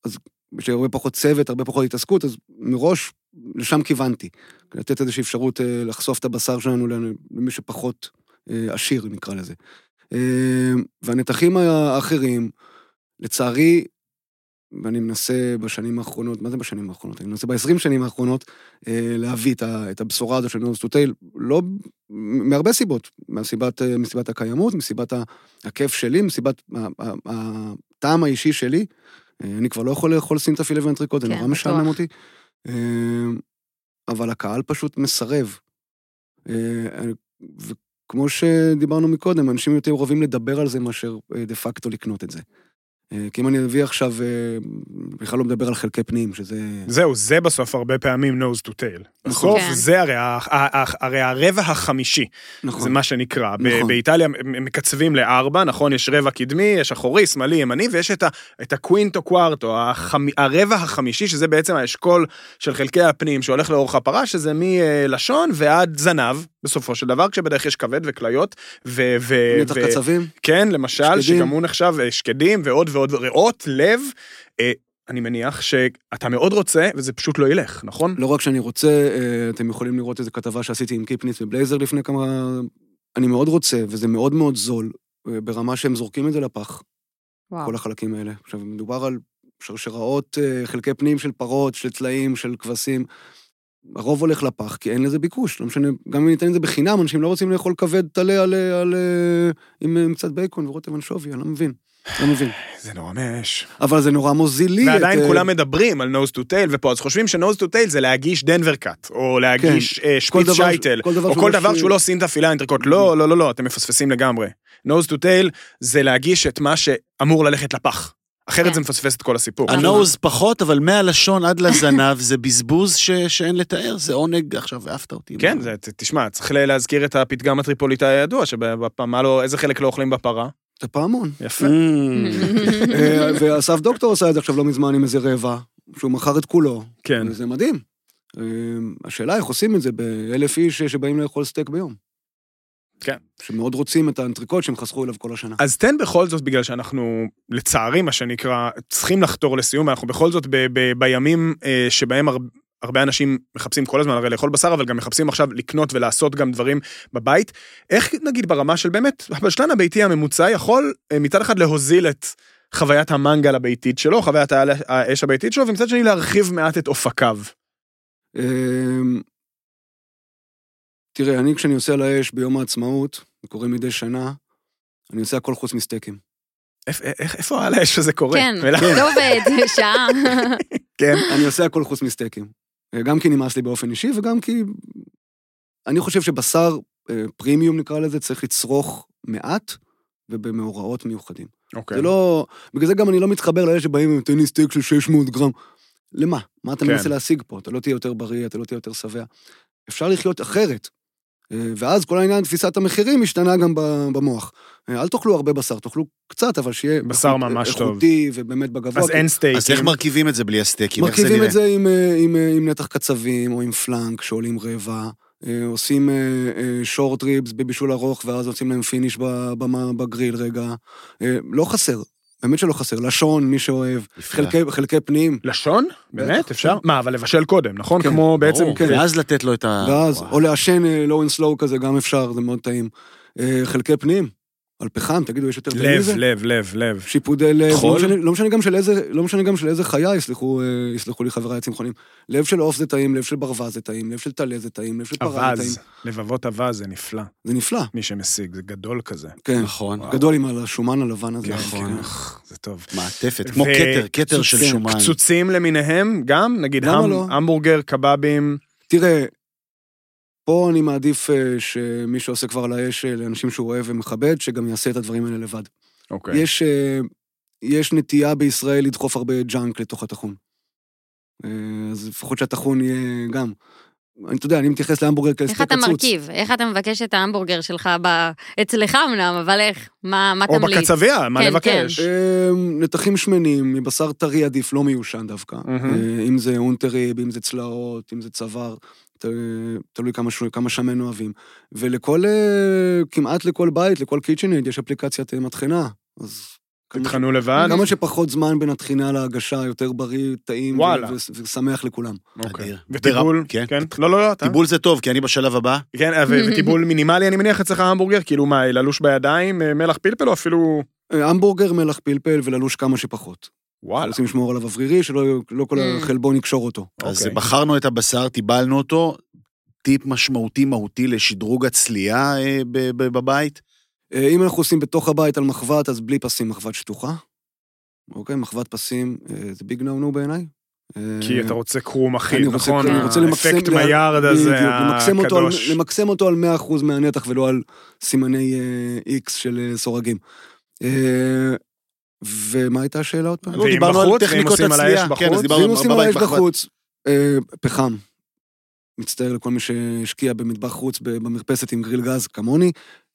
אז יש לי הרבה פחות צוות, הרבה פחות התעסקות, אז מראש לשם כיוונתי. לתת איזושהי אפשרות אה, לחשוף את הבשר שלנו למי שפחות אה, עשיר, נקרא לזה. אה, והנתחים האחרים, לצערי, ואני מנסה בשנים האחרונות, מה זה בשנים האחרונות? אני מנסה ב-20 שנים האחרונות אה, להביא את, ה, את הבשורה הזו של נורס טו טייל, לא, מהרבה סיבות, מסיבת, מסיבת הקיימות, מסיבת הכיף שלי, מסיבת הטעם האישי שלי. אה, אני כבר לא יכול לאכול סינטה פילה ואנטריקוט, זה כן, נורא. משעמם אותי. אה, אבל הקהל פשוט מסרב. אה, וכמו שדיברנו מקודם, אנשים יותר אוהבים לדבר על זה מאשר דה פקטו לקנות את זה. אה, כי אם אני אביא עכשיו, אה, בכלל לא מדבר על חלקי פנים, שזה... זהו, זה בסוף הרבה פעמים nose to tail. בסוף כן. זה הרי, הרי הרבע החמישי, נכון. זה מה שנקרא. ב- נכון. באיטליה מקצבים לארבע, נכון? יש רבע קדמי, יש אחורי, שמאלי, ימני, ויש את, ה- את הקווינטו קווארטו, החמ- הרבע החמישי, שזה בעצם האשכול של חלקי הפנים שהולך לאורך הפרה, שזה מלשון ועד זנב, בסופו של דבר, כשבדרך יש כבד וכליות, ו... ו- נתח ו- קצבים, כן, למשל, שקדים. שגם הוא נחשב אה, שקדים ועוד ועוד, ריאות, לב. אה, אני מניח שאתה מאוד רוצה, וזה פשוט לא ילך, נכון? לא רק שאני רוצה, אה, אתם יכולים לראות איזו כתבה שעשיתי עם קיפניץ ובלייזר לפני כמה... אני מאוד רוצה, וזה מאוד מאוד זול, ברמה שהם זורקים את זה לפח, וואו. כל החלקים האלה. עכשיו, מדובר על שרשראות, חלקי פנים של פרות, של טלאים, של כבשים. הרוב הולך לפח, כי אין לזה ביקוש. לא משנה, גם אם ניתן את זה בחינם, אנשים לא רוצים לאכול כבד טלה על, על, עם, עם קצת בייקון ורוטב אנשובי, אני לא מבין. לא מבין. זה נורא מאש. אבל זה נורא מוזיל לי ועדיין את... אה, כולם מדברים על nose to tail ופה, אז חושבים ש-nose to tail זה להגיש דנבר קאט, או להגיש אה, כל שפיץ שייטל, כל או כל דבר שהוא לא סינטה אינטרקוט. לא, לא, לא, לא, אתם מפספסים לגמרי. nose to tail זה להגיש את מה שאמור ללכת לפח. אחרת כן. זה מפספס את כל הסיפור. הנוז פחות, אבל מהלשון עד לזנב זה בזבוז ש- שאין לתאר, זה עונג, עכשיו העפת אותי. כן, זה, ת- תשמע, צריך להזכיר את הפתגם הטריפוליטאי הידוע, שבפעמה לא, איזה חלק לא אוכלים בפרה? את הפעמון. יפה. אה, ואסף דוקטור עשה את זה עכשיו לא מזמן עם איזה רבע, שהוא מכר את כולו. כן. זה מדהים. אה, השאלה איך עושים את זה באלף איש שבאים לאכול סטייק ביום. כן. שמאוד רוצים את האנטריקוט שהם חסכו אליו כל השנה. אז תן בכל זאת, בגלל שאנחנו, לצערי, מה שנקרא, צריכים לחתור לסיום, אנחנו בכל זאת ב- ב- בימים אה, שבהם הר- הרבה אנשים מחפשים כל הזמן הרי לאכול בשר, אבל גם מחפשים עכשיו לקנות ולעשות גם דברים בבית. איך נגיד ברמה של באמת, הבשלן הביתי הממוצע יכול אה, מצד אחד להוזיל את חוויית המנגל הביתית שלו, חוויית האש הביתית שלו, ומצד שני להרחיב מעט את אופקיו. תראה, אני כשאני עושה על האש ביום העצמאות, זה קורה מדי שנה, אני עושה הכל חוץ מסטייקים. איך- איפה על האש הזה קורה? כן, עובד, שעה. כן. אני עושה הכל חוץ מסטייקים. אה, גם כי נמאס לי באופן אישי, וגם כי... אני חושב שבשר אה, פרימיום, נקרא לזה, צריך לצרוך מעט ובמאורעות מיוחדים. אוקיי. זה לא... בגלל זה גם אני לא מתחבר לאלה שבאים, תן לי סטייק של 600 גרם. למה? מה אתה כן. מנסה להשיג פה? אתה לא תהיה יותר בריא, אתה לא תהיה יותר שבע. אפשר לחיות אחרת. אה, ואז כל העניין, תפיסת המחירים השתנה גם במוח. אה, אל תאכלו הרבה בשר, תאכלו קצת, אבל שיהיה... בשר איכות- ממש טוב. איכותי ובאמת בגבוה. אז אין סטייקים. אז איך מרכיבים את זה בלי הסטייקים? מרכיבים? את זה עם, אה, עם, אה, עם נתח קצבים או עם flank שעולים רבע, אה, עושים short ribs בבישול ארוך ואז עושים להם finish בגריל רגע. אה, לא חסר, באמת שלא חסר. לשון, מי שאוהב. חלקי, חלקי פנים, לשון? באמת? אפשר? כן. מה, אבל לבשל קודם, נכון? כן, כמו בעצם... ברור, כן. ואז לתת לו את ה... ואז. או לעשן low and slow כזה, גם אפשר, זה מאוד טעים. אה, חלקי פנים, על פחם, תגידו, יש יותר טעים לב, מזה? לב, לב, לב. שיפודי לב, לא טחול? משנה, לא משנה גם של איזה, לא משנה גם של איזה חיה, יסלחו, אה, יסלחו לי חבריי הצמחונים. לב של עוף זה טעים, לב של ברווז זה טעים, לב של טלה זה טעים, לב של פרה זה טעים. אווז, לבבות אווז זה נפלא, זה נפלא, מי שמשיג, זה גדול כזה. כן. נכון. גדול עם השומן הלבן הזה. נכון. כן. זה טוב. מעטפת, כמו כתר, כתר של שומן. קצוצים למיניהם, גם, נגיד לא? המבורגר, קבבים, תראה, פה אני מעדיף אה, שמי שעושה כבר על האש אה, לאנשים שהוא אוהב ומכבד, שגם יעשה את הדברים האלה לבד. אוקיי. יש, אה, יש נטייה בישראל לדחוף הרבה ג'אנק לתוך הטחון. אז לפחות שהטחון יהיה גם. אני, אתה יודע, אני מתייחס להמבורגר כאל איך סטייק אתה קצוץ. מרכיב? איך אתה מבקש את ההמבורגר שלך ב... אצלך אמנם, אבל איך? מה מה או תמליץ? בקצבייה, מה כן, לבקש? אה, נתחים שמנים, מבשר טרי עדיף, לא מיושן דווקא. אה, אם זה אונטריב, אם זה צלעות, אם זה צוואר, תלוי כמה, ש- כמה שמן אוהבים. ולכל, אה, כמעט לכל בית, לכל KitchenAid, יש אפליקציית אה, מטחנה. אז תטחנו לבד? כמה שפחות זמן בין הטחינה להגשה, יותר בריא, טעים, ושמח לכולם. אוקיי. וטיבול? כן. כן? לא, לא, לא, אתה? טיבול זה טוב, כי אני בשלב הבא. כן, ו- וטיבול מינימלי, אני מניח אצלך המבורגר, כאילו מה, ללוש בידיים, אה, מלח פלפל או אפילו... אה, המבורגר, מלח פלפל וללוש כמה שפחות. וואלה. רוצים לשמור עליו אוורירי, שלא לא כל Mm. החלבון יקשור אותו. אז אוקיי. בחרנו את הבשר, טיבלנו אותו. טיפ משמעותי מהותי לשדרוג הצלייה אה, ב- ב- בבית. אה, אם אנחנו עושים בתוך הבית על מחבת, אז בלי פסים, מחבת שטוחה. אוקיי, מחבת פסים אה, זה ביג נו נו בעיניי. אה, כי אתה רוצה קרום אחיד, אני רוצה- נכון? אני רוצה למקסם... האפקט לה- מיארד הזה בדיוק, למקסם אותו על- הקדוש. למקסם אותו על 100% מהנתח ולא על סימני איקס של אה, סורגים. ומה הייתה השאלה עוד פעם? לא, דיברנו על טכניקות. האש כן, אז? דיברנו עושים על בבית האש בחוץ. בחוץ, אה, פחם. מצטער לכל מי שהשקיע במטבח חוץ במרפסת עם גריל גז כמוני.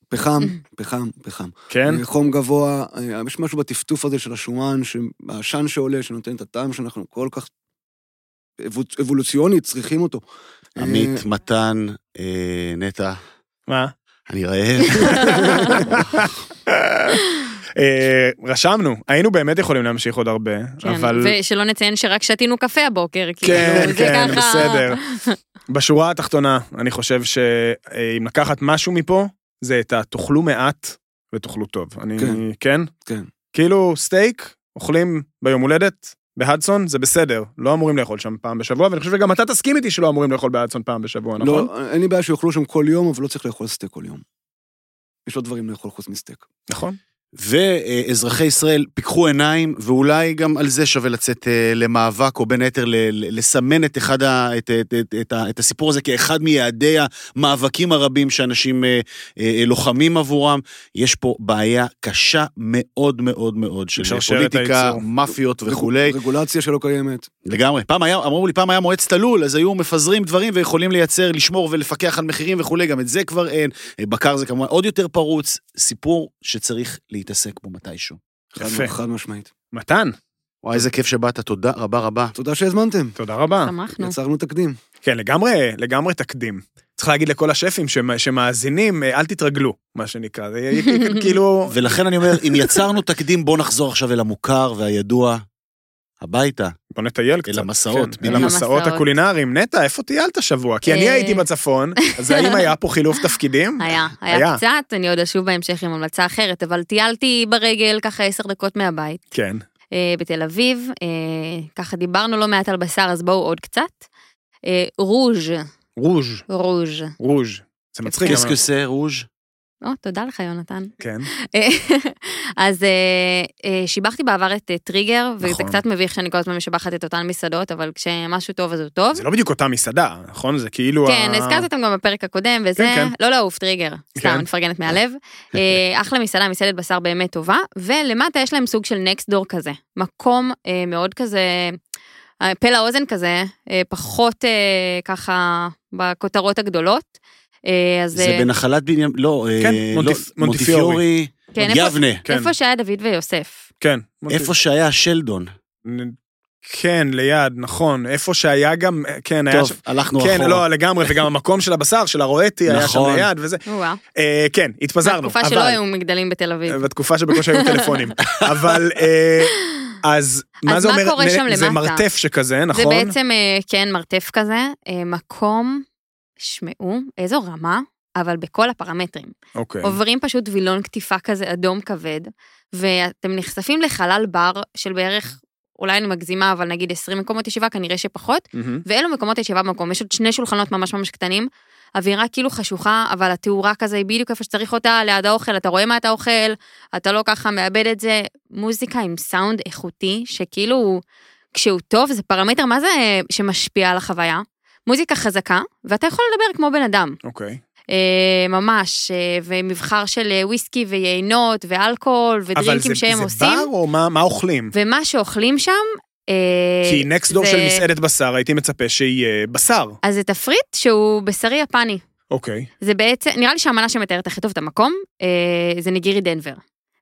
פחם, פחם, פחם. כן? אה, חום גבוה, אה, יש משהו בטפטוף הזה של השומן, העשן שעולה, שנותן את הטעם שאנחנו כל כך אבו- אבולוציונית צריכים אותו. עמית, מתן, נטע, מה? אני רעב. אה, רשמנו, היינו באמת יכולים להמשיך עוד הרבה, כן, אבל... ושלא נציין שרק שתינו קפה הבוקר, כן, כאילו, זה כן, ככה... בסדר. בשורה התחתונה, אני חושב שאם לקחת משהו מפה, זה את התאכלו מעט ותאכלו טוב. אני, כן. כן? כן. כאילו סטייק, אוכלים ביום הולדת, בהדסון, זה בסדר, לא אמורים לאכול שם פעם בשבוע, ואני חושב שגם אתה תסכים איתי שלא אמורים לאכול בהדסון פעם בשבוע, נכון? לא, אין לי בעיה שיאכלו שם כל יום, אבל לא צריך לאכול סטייק כל יום. יש עוד דברים לאכול חוץ מסטייק. נכון. ואזרחי ישראל פיקחו עיניים, ואולי גם על זה שווה לצאת אה, למאבק, או בין היתר לסמן את, אחד ה, את, את, את, את, את הסיפור הזה כאחד מיעדי המאבקים הרבים שאנשים אה, אה, לוחמים עבורם. יש פה בעיה קשה מאוד מאוד מאוד של פוליטיקה. מאפיות וכולי. רגולציה שלא קיימת. לגמרי. פעם היה, אמרו לי, פעם היה מועצת הלול, אז היו מפזרים דברים ויכולים לייצר, לשמור ולפקח על מחירים וכולי, גם את זה כבר אין. בקר זה כמובן עוד יותר פרוץ. סיפור שצריך להתעסק בו מתישהו. יפה. חד משמעית. מתן, וואי, איזה כיף שבאת, תודה רבה רבה. תודה שהזמנתם. תודה רבה. שמחנו. יצרנו תקדים. כן, לגמרי, לגמרי תקדים. צריך להגיד לכל השפים שמ- שמאזינים, אה, אל תתרגלו, מה שנקרא. זה יהיה כאילו... ולכן אני אומר, אם יצרנו תקדים, בוא נחזור עכשיו אל המוכר והידוע, הביתה. בוא נטייל קצת. המסעות, כן, אל. המסעות. הקולינריים. נטע, איפה טיילת השבוע? כי אני אה. הייתי בצפון, אז האם היה פה חילוף תפקידים? היה, היה. קצת, אני עוד אשוב בהמשך עם המלצה אחרת, אבל טיילתי ברגל ככה עשר דקות מהבית, כן. אה, בתל אביב, אה, ככה דיברנו לא מעט על בשר, אז בואו עוד קצת. רוז', רוז', רוז'. רוז'. זה מצחיק. קס אבל- קסה רוז'. או, תודה לך, יונתן. כן. אה, אז אה, אה, שיבחתי בעבר את אה, טריגר, וזה נכון. קצת מביך שאני כל הזמן משבחת את אותן מסעדות, אבל כשמשהו טוב אז הוא טוב. זה לא בדיוק אותה מסעדה, נכון? זה כאילו... כן, ה- הזכרתי אותם גם בפרק הקודם, וזה, כן, כן. לא לעוף, טריגר, סתם, כן. אני מפרגנת מהלב. אה, אחלה מסעדה, מסעדת בשר באמת טובה, ולמטה יש להם סוג של next door כזה, מקום אה, מאוד כזה, אה, פה לאוזן כזה, אה, פחות אה, ככה בכותרות הגדולות. אה, אז זה אה, בנחלת בנימין, לא, אה, כן, לא, מונטיפ- מונטיפיורי. מונטיפיורי, כן, איפה- יבנה. כן. איפה שהיה דוד ויוסף. כן. איפה שהיה שלדון. כן, ליד, נכון. איפה שהיה גם... כן, היה טוב, שם... הלכנו כן, אחורה. לא, לגמרי, וגם המקום של הבשר, של הרואטי, היה שם נכון. ליד וזה. וואו. אה, כן, התפזרנו. בתקופה אבל- שלא היו מגדלים בתל אביב. בתקופה שבקושי היו טלפונים. אבל אה, אז מה אז זה מה אומר? קורה שם זה למטה? מרתף שכזה, זה נכון? בעצם, אה, כן, מרתף כזה, אה, מקום, שמעו, איזו רמה, אבל בכל הפרמטרים. אוקיי. עוברים פשוט וילון קטיפה כזה אדום כבד, ואתם נחשפים לחלל בר של בערך, אולי אני מגזימה, אבל נגיד 20 מקומות ישיבה, כנראה שפחות, מהמם. ואלו מקומות ישיבה במקום, יש עוד שני שולחנות ממש ממש קטנים, אווירה כאילו חשוכה, אבל התאורה כזה היא בדיוק איפה שצריך אותה, ליד האוכל, אתה רואה מה אתה אוכל, אתה לא ככה מאבד את זה. מוזיקה עם סאונד איכותי, שכאילו, כשהוא טוב, זה פרמטר, מה זה שמשפיע על החוויה? מוזיקה חזקה, ואתה יכול לדבר כמו בן אדם. אוקיי. אה, ממש, אה, ומבחר של אה, וויסקי ויינות ואלכוהול אבל ודרינקים זה, שהם זה עושים. בר או מה, מה אוכלים? ומה שאוכלים שם, כי נקסט דור זה- של מסעדת בשר, הייתי מצפה שיהיה בשר. אז זה תפריט שהוא בשרי יפני. אוקיי. זה בעצם, נראה לי שהמנה שמתארת הכי טוב את המקום, זה ניגירי דנבר.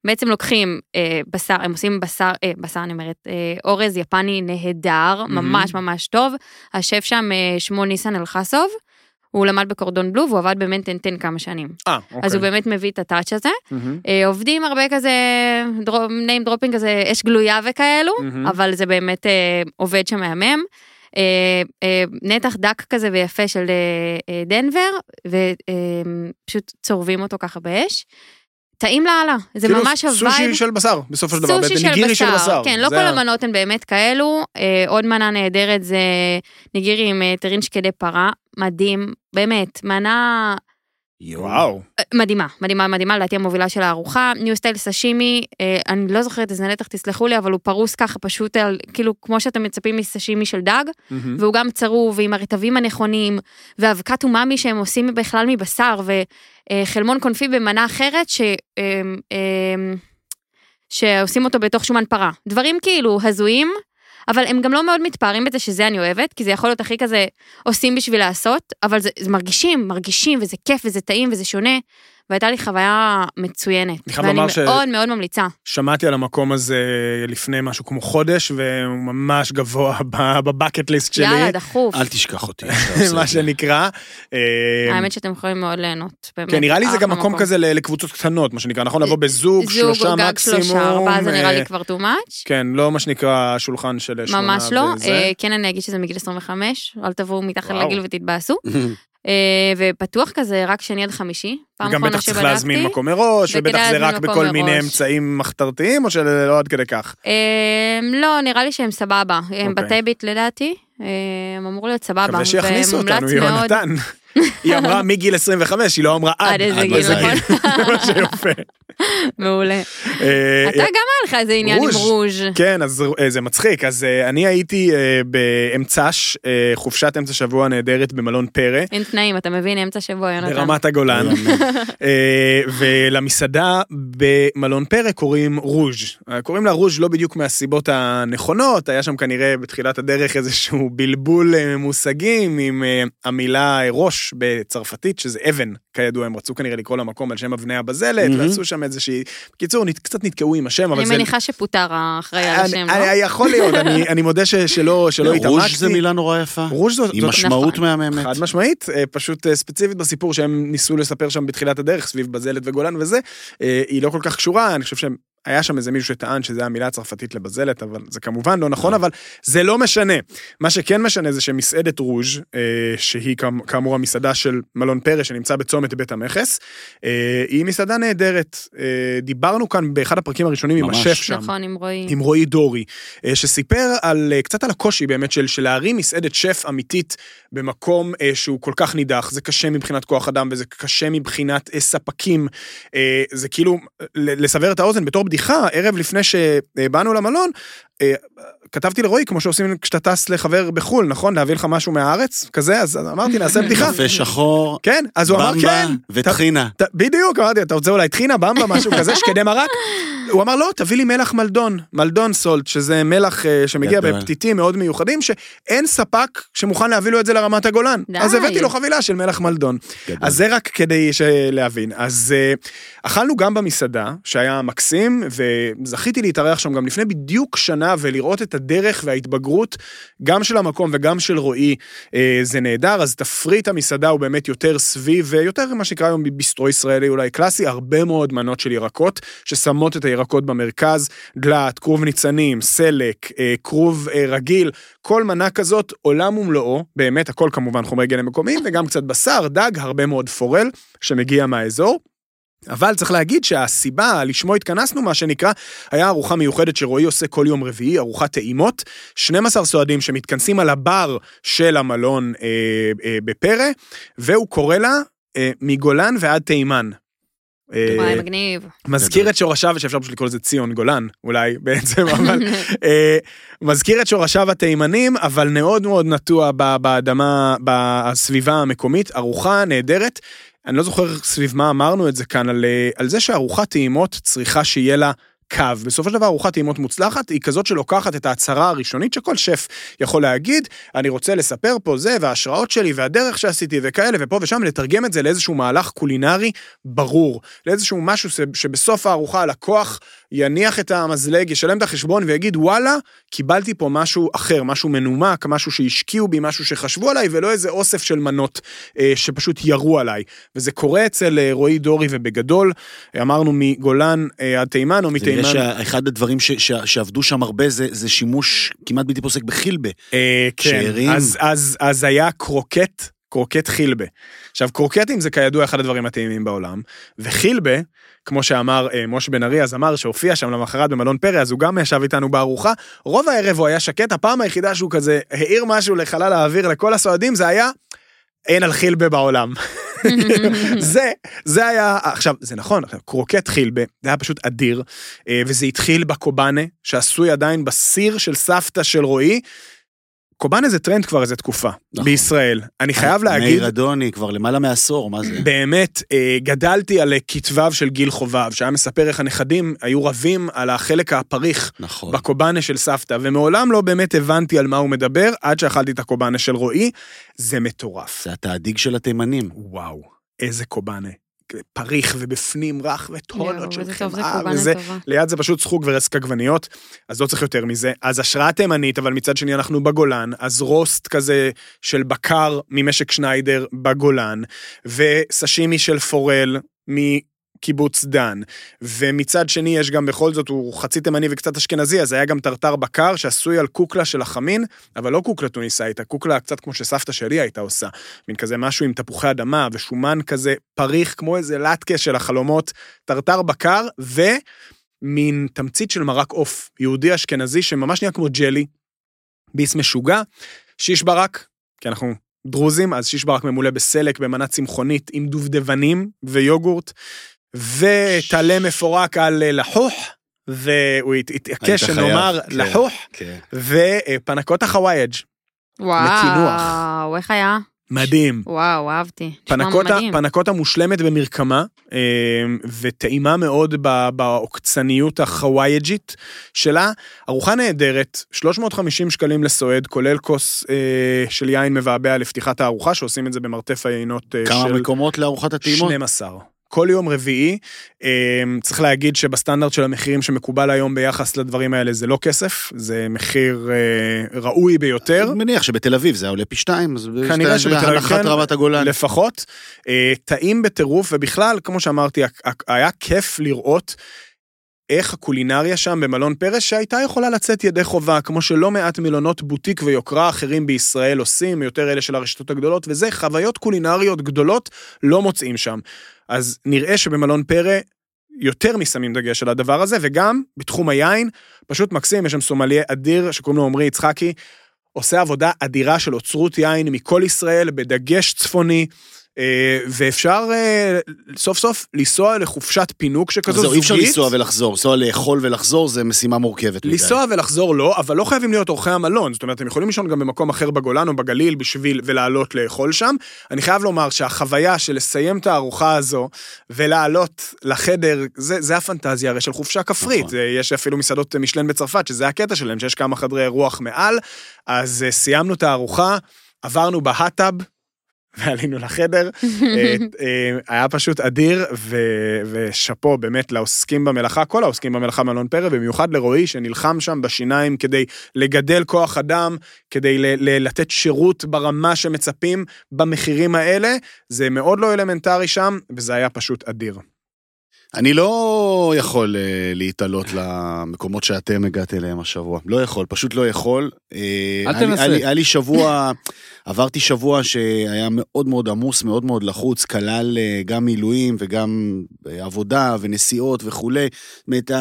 בעצם לוקחים אה, בשר, הם עושים בשר, אה, בשר אני אומרת, אה, אורז יפני נהדר, ממש ממש טוב. השף שם, אה, שמו ניסן אלחסוב, הוא למד בקורדון בלו והוא עבד במנטנטן כמה שנים. אה, אוקיי. אז הוא באמת מביא את הטאץ' הזה. מהמם. אה, עובדים הרבה כזה, name dropping כזה, אש גלויה וכאלו, מהמם. אבל זה באמת אה, עובד שם מהמם. אה, אה, נתח דק כזה ויפה של אה, אה, דנבר, ופשוט צורבים אותו ככה באש. טעים לאללה, זה כאילו ממש ה vibe. סושי של בשר, בסופו של דבר. בניגירי של בשר. כן, לא כל ה- המנות הן באמת כאלו. אה, עוד מנה נהדרת זה ניגירי עם אה, טרין שקדי פרה, מדהים, באמת, מנה וואו. מדהימה, מדהימה, מדהימה, לדעתי המובילה של הארוחה. ניו סטייל סשימי, אה, אני לא זוכרת איזה נתח, תסלחו לי, אבל הוא פרוס ככה פשוט על, כאילו, כמו שאתם מצפים מסשימי של דג, מהמם. והוא גם צרוב, ועם הרטבים הנכונים, ואבקת אומאמי שהם עושים בכלל מבשר, וחלמון קונפי במנה אחרת, ש... אה, אה, שעושים אותו בתוך שומן פרה. דברים כאילו הזויים, אבל הם גם לא מאוד מתפארים בזה שזה אני אוהבת, כי זה יכול להיות הכי כזה עושים בשביל לעשות, אבל זה, זה מרגישים, מרגישים, וזה כיף, וזה טעים, וזה שונה, והייתה לי חוויה מצוינת. אני חייב ואני לומר ש- מאוד מאוד ממליצה. שמעתי על המקום הזה לפני משהו כמו חודש, והוא ממש גבוה בבקט ליסט שלי. יאללה, דחוף. אל תשכח אותי. מה. שנקרא. אה, האמת שאתם יכולים מאוד ליהנות. כן, נראה לי זה אחלה גם מקום כזה לקבוצות קטנות, מה שנקרא, נכון? לבוא בזוג, זוג, שלושה גג מקסימום. שלושה, ארבעה זה נראה אה, לי כבר too much. כן, לא מה שנקרא שולחן של שמונה ממש לא. אה, כן, אני אגיד שזה מגיל 25, אל תבואו מתחת. לגיל ותתבאסו. אה, ופתוח כזה רק שני עד חמישי. פעם גם אחרונה בטח צריך להזמין. מקום מראש, ובטח זה רק בכל מיני מראש. אמצעים מחתרתיים, או שלא עד כדי כך. אה, לא, נראה לי שהם סבבה. הם אוקיי. בתי ביט לדעתי, אה, הם אמורו להיות סבבה. מקווה שיכניסו אותנו, יונתן. היא אמרה מגיל 25, היא לא אמרה עד. עד איזה גיל, נכון? זה מה שיפה. מעולה. אה, אתה גם היה לך איזה עניין עם רוז'. כן, אז אה, זה מצחיק. אז אה, אני הייתי באמצש, חופשת אמצע שבוע נהדרת במלון פרא. אין תנאים, אתה מבין, אמצע שבוע, יונתן. ברמת הגולן, ולמסעדה במלון פרא קוראים רוז'. קוראים לה רוז' לא בדיוק מהסיבות הנכונות, היה שם כנראה בתחילת הדרך איזשהו בלבול מושגים עם המילה אה, ראש בצרפתית, שזה אבן, כידוע, הם רצו כנראה לקרוא למקום על שם אבני הבזלת. ועשו שם איזושהי... בקיצור, קצת נתקעו עם השם, אבל אני זה... מניחה שפוטר האחראי על אני- השם, אני- לא? יכול להיות, אני אני מודה ש- שלא שלא התעמקתי. רוז' זה מילה נורא יפה. רוז' זאת... עם משמעות נכון. מהממת. חד משמעית, אה, פשוט אה, ספציפית בסיפור שהם ניסו לספר שם בתחילת הדרך סביב בזלת וגולן וזה, אה, היא לא כל כך קשורה, אני חושב שהיה שם איזה מישהו שטען שזה המילה הצרפתית לבזלת, אבל זה כמובן לא נכון, אבל זה לא משנה. מה שכן משנה זה שמסעדת רוז', אה, שהיא כאמ- כאמור המסעדה של מלון פרא שנמצא בצומת בית המכס, אה, היא מסעדה נהדרת. אה, דיברנו כאן באחד הפרקים הראשונים עם ממש. השף שם. נכון, עם רועי. עם רועי דורי, אה, שסיפר על, אה, קצת על הקושי באמת של, של להרים מסעדת שף אמיתית במקום אה, שהוא כל כך נידח, זה קשה מבחינת כוח אדם וזה קשה מבחינת אה, ספקים, אה, זה כאילו, לסבר את האוזן, בתור בדיחה, ערב לפני שבאנו למלון, אה, כתבתי לרועי, כמו שעושים כשאתה טס לחבר בחו"ל, נכון? להביא לך משהו מהארץ, כזה, אז אמרתי, נעשה בדיחה. קפה שחור, כן, אז הוא אמר, במבה כן. וטחינה. ת- בדיוק, אמרתי, אתה רוצה אולי טחינה, במבה, משהו כזה, שקדי מרק? הוא אמר, לא, תביא לי מלח מלדון, מלדון סולט, שזה מלח אה, שמגיע גדול. בפתיתים מאוד מיוחדים, שאין ספק שמוכן להביא לו את זה לרמת הגולן. די. אז הבאתי לו חבילה של מלח מלדון. גדול. אז זה רק כדי ש- להבין. אז אה, אכלנו גם במסעדה, שהיה מקסים, וזכיתי להתארח שם גם לפני בדיוק שנה ולראות את הדרך וההתבגרות, גם של המקום וגם של רועי, אה, זה נהדר. אז תפריט המסעדה הוא באמת יותר סביב, יותר מה שנקרא היום ביסטרו ישראלי אולי קלאסי, הרבה מאוד מנות של ירקות, ששמות את הירקות במרכז, דלת, כרוב ניצנים, סלק, אה, כרוב אה, רגיל, כל מנה כזאת עולם ומלואו, באמת הכל כמובן חומרי גלם מקומיים, וגם קצת בשר, דג, הרבה מאוד פורל שמגיע מהאזור. אבל צריך להגיד שהסיבה לשמו התכנסנו, מה שנקרא, היה ארוחה מיוחדת שרועי עושה כל יום רביעי, ארוחת טעימות, 12 סועדים שמתכנסים על הבר של המלון אה, אה, בפרא, והוא קורא לה אה, מגולן ועד תימן. אה, וואי, מגניב. מזכיר את שורשיו, שאפשר פשוט לקרוא לזה ציון גולן, אולי בעצם, אבל אה, מזכיר את שורשיו התימנים, אבל מאוד מאוד נטוע באדמה, בסביבה המקומית, ארוחה נהדרת. אני לא זוכר סביב מה אמרנו את זה כאן, על, אה, על זה שארוחת טעימות צריכה שיהיה לה קו. בסופו של דבר ארוחת טעימות מוצלחת היא כזאת שלוקחת את ההצהרה הראשונית שכל שף יכול להגיד, אני רוצה לספר פה זה וההשראות שלי והדרך שעשיתי וכאלה ופה ושם, לתרגם את זה לאיזשהו מהלך קולינרי ברור, לאיזשהו משהו שבסוף הארוחה הלקוח יניח את המזלג, ישלם את החשבון ויגיד וואלה, קיבלתי פה משהו אחר, משהו מנומק, משהו שהשקיעו בי, משהו שחשבו עליי ולא איזה אוסף של מנות אה, שפשוט ירו עליי. וזה קורה אצל אה, רועי דורי ובגדול, אמרנו מגולן אה, עד תימן או מתימן כנראה שאחד הדברים ש, ש, שעבדו שם הרבה זה, זה שימוש כמעט בלתי פוסק בחילבה. אה, כן, אז, אז, אז היה קרוקט, קרוקט חילבה. עכשיו, קרוקטים זה כידוע אחד הדברים הטעימים בעולם, וחילבה, כמו שאמר אה, משה בן ארי, אז אמר שהופיע שם למחרת במלון פרא, אז הוא גם ישב איתנו בארוחה. רוב הערב הוא היה שקט, הפעם היחידה שהוא כזה העיר משהו לחלל האוויר לכל הסועדים, זה היה, אין על חילבה בעולם. זה, זה היה, עכשיו, זה נכון, קרוקט חילבה, זה היה פשוט אדיר, אה, וזה התחיל בקובאנה, שעשוי עדיין בסיר של סבתא של רועי. קובאנה זה טרנד כבר איזה תקופה נכון. בישראל. אני חייב להגיד... מאיר אדוני כבר למעלה מעשור, מה זה? באמת, אה, גדלתי על כתביו של גיל חובב, שהיה מספר איך הנכדים היו רבים על החלק הפריך נכון. בקובאנה של סבתא, ומעולם לא באמת הבנתי על מה הוא מדבר, עד שאכלתי את הקובאנה של רועי. זה מטורף. זה התאדיג של התימנים. וואו, איזה קובאנה. פריך ובפנים רך וטונות של חמאה וזה, ליד זה פשוט סחוג ורסק עגבניות, אז לא צריך יותר מזה. אז השראה תימנית, אבל מצד שני אנחנו בגולן, אז רוסט כזה של בקר ממשק שניידר בגולן, וסשימי של פורל קיבוץ דן. ומצד שני יש גם בכל זאת, הוא חצי תימני וקצת אשכנזי, אז היה גם טרטר בקר שעשוי על קוקלה של החמין, אבל לא קוקלה טוניסאית, הקוקלה קצת כמו שסבתא שלי הייתה עושה. מין כזה משהו עם תפוחי אדמה ושומן כזה פריך, כמו איזה לטקה של החלומות, טרטר בקר, ומין תמצית של מרק עוף, יהודי אשכנזי שממש נהיה כמו ג'לי, ביס משוגע, שיש ברק, כי אנחנו דרוזים, אז שיש ברק ממולא בסלק במנה צמחונית עם דובדבנים ויוגורט, וטלה מפורק על אה, לחוח, והוא התעקש שנאמר כן, לחוח, כן. ופנקות החווייג'. וואו, איך היה? מדהים. וואו, אהבתי. פנקוטה, פנקוטה מושלמת במרקמה, אה, וטעימה מאוד בעוקצניות החווייג'ית שלה. ארוחה נהדרת, 350 שקלים לסועד, כולל כוס אה, של יין מבעבע לפתיחת הארוחה, שעושים את זה במרתף היינות של... כמה מקומות לארוחת הטעימות? 12. כל יום רביעי. אמ, צריך להגיד שבסטנדרט של המחירים שמקובל היום ביחס לדברים האלה זה לא כסף, זה מחיר אה, ראוי ביותר. אני מניח שבתל אביב זה עולה פי שתיים, אז כנראה שבתל אביב כן, רמת הגולן. לפחות. אה, טעים בטירוף, ובכלל, כמו שאמרתי, היה כיף לראות. איך הקולינריה שם במלון פרס שהייתה יכולה לצאת ידי חובה, כמו שלא מעט מלונות בוטיק ויוקרה אחרים בישראל עושים, יותר אלה של הרשתות הגדולות, וזה חוויות קולינריות גדולות לא מוצאים שם. אז נראה שבמלון פרא יותר משמים דגש על הדבר הזה, וגם בתחום היין, פשוט מקסים, יש שם סומליה אדיר שקוראים לו עמרי יצחקי, עושה עבודה אדירה של אוצרות יין מכל ישראל, בדגש צפוני. אה, ואפשר אה, סוף סוף לנסוע לחופשת פינוק שכזו זוגית. אי אפשר לנסוע ולחזור, לנסוע לאכול ולחזור זה משימה מורכבת. לנסוע ולחזור לא, אבל לא חייבים להיות אורחי המלון, זאת אומרת, אתם יכולים לישון גם במקום אחר בגולן או בגליל בשביל ולעלות לאכול שם. אני חייב לומר שהחוויה של לסיים את הארוחה הזו ולעלות לחדר, זה, זה הפנטזיה הרי של חופשה כפרית. נכון. יש אפילו מסעדות משלן בצרפת, שזה הקטע שלהם, שיש כמה חדרי אירוח מעל, אז סיימנו את הארוחה, עברנו בהאטאב, ועלינו לחדר. אה, אה, היה פשוט אדיר, ו- ושאפו באמת לעוסקים במלאכה, כל העוסקים במלאכה מאלון פרא, במיוחד לרועי שנלחם שם בשיניים כדי לגדל כוח אדם, כדי ל- ל- לתת שירות ברמה שמצפים במחירים האלה. זה מאוד לא אלמנטרי שם, וזה היה פשוט אדיר. אני לא יכול uh, להתעלות למקומות שאתם הגעתם אליהם השבוע. לא יכול, פשוט לא יכול. Uh, אל תנסה. היה לי- שבוע, עברתי שבוע שהיה מאוד מאוד עמוס, מאוד מאוד לחוץ, כלל uh, גם מילואים וגם uh, עבודה ונסיעות וכולי. זאת אומרת,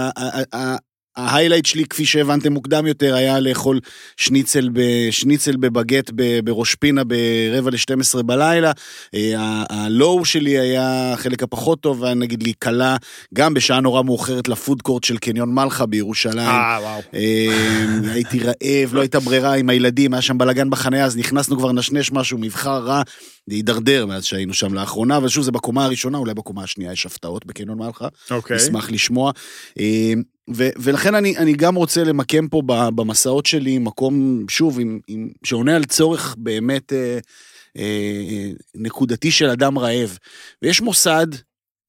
ההיילייט שלי, כפי שהבנתם מוקדם יותר, היה לאכול שניצל, ב, שניצל בבגט ב- בראש פינה ברבע ל-12 בלילה. אה, הלואו שלי היה החלק הפחות טוב, היה נגיד להיקלע גם בשעה נורא מאוחרת לפודקורט של קניון מלחה בירושלים. אה, וואו. אה, הייתי רעב, לא הייתה ברירה עם הילדים, היה שם בלאגן בחניה, אז נכנסנו כבר נשנש משהו, מבחר רע, זה הידרדר מאז שהיינו שם לאחרונה, אבל שוב, זה בקומה הראשונה, אולי בקומה השנייה יש הפתעות בקניון מלחה. אוקיי. נשמח לשמוע. ו- ולכן אני, אני גם רוצה למקם פה ב- במסעות שלי מקום, שוב, עם, עם, שעונה על צורך באמת אה, אה, נקודתי של אדם רעב. ויש מוסד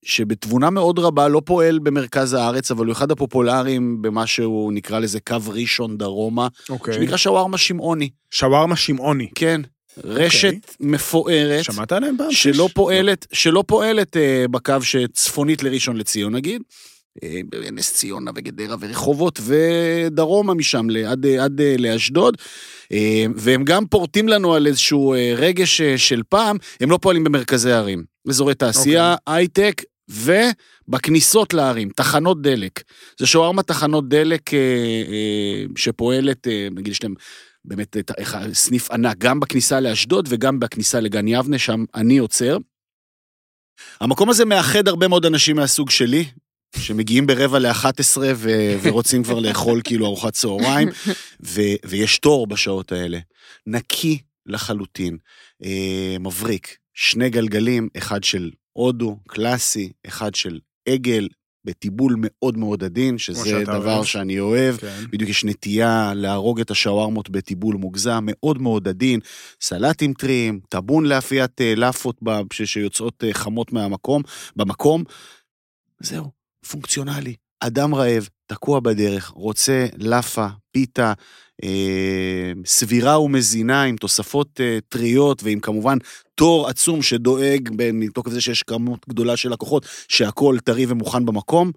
שבתבונה מאוד רבה לא פועל במרכז הארץ, אבל הוא אחד הפופולריים במה שהוא נקרא לזה קו ראשון דרומה, אוקיי. שנקרא שווארמה שמעוני. שווארמה שמעוני. כן, רשת מפוארת. שמעת עליהם פעם? שלא פיש? פועלת, שלא פועלת אה, בקו שצפונית לראשון לציון נגיד, נס ציונה וגדרה ורחובות ודרומה משם עד, אה, עד אה, לאשדוד, אה, והם גם פורטים לנו על איזשהו רגש של פעם, הם לא פועלים במרכזי ערים, אזורי תעשייה, הייטק. ובכניסות לערים, תחנות דלק. זה שווארמה תחנות דלק אה, אה, שפועלת, אה, נגיד יש להם באמת סניף ענק, גם בכניסה לאשדוד וגם בכניסה לגן יבנה, שם אני עוצר. המקום הזה מאחד הרבה מאוד אנשים מהסוג שלי, שמגיעים ברבע ל-11 ו- ורוצים כבר לאכול כאילו ארוחת צהריים, ו- ויש תור בשעות האלה. נקי לחלוטין, אה, מבריק, שני גלגלים, אחד של הודו, קלאסי, אחד של עגל, בטיבול מאוד מאוד עדין, שזה דבר אוהב. שאני אוהב. כן. בדיוק יש נטייה להרוג את השווארמות בטיבול מוגזם, מאוד מאוד עדין, סלטים טריים, טאבון לאפיית אה, לאפות ב- ש- שיוצאות אה, חמות מהמקום, במקום. זהו, פונקציונלי. אדם רעב, תקוע בדרך, רוצה לאפה, פיתה, אה, סבירה ומזינה עם תוספות אה, טריות ועם כמובן תור עצום שדואג מתוקף זה שיש כמות גדולה של לקוחות, שהכול טרי ומוכן במקום.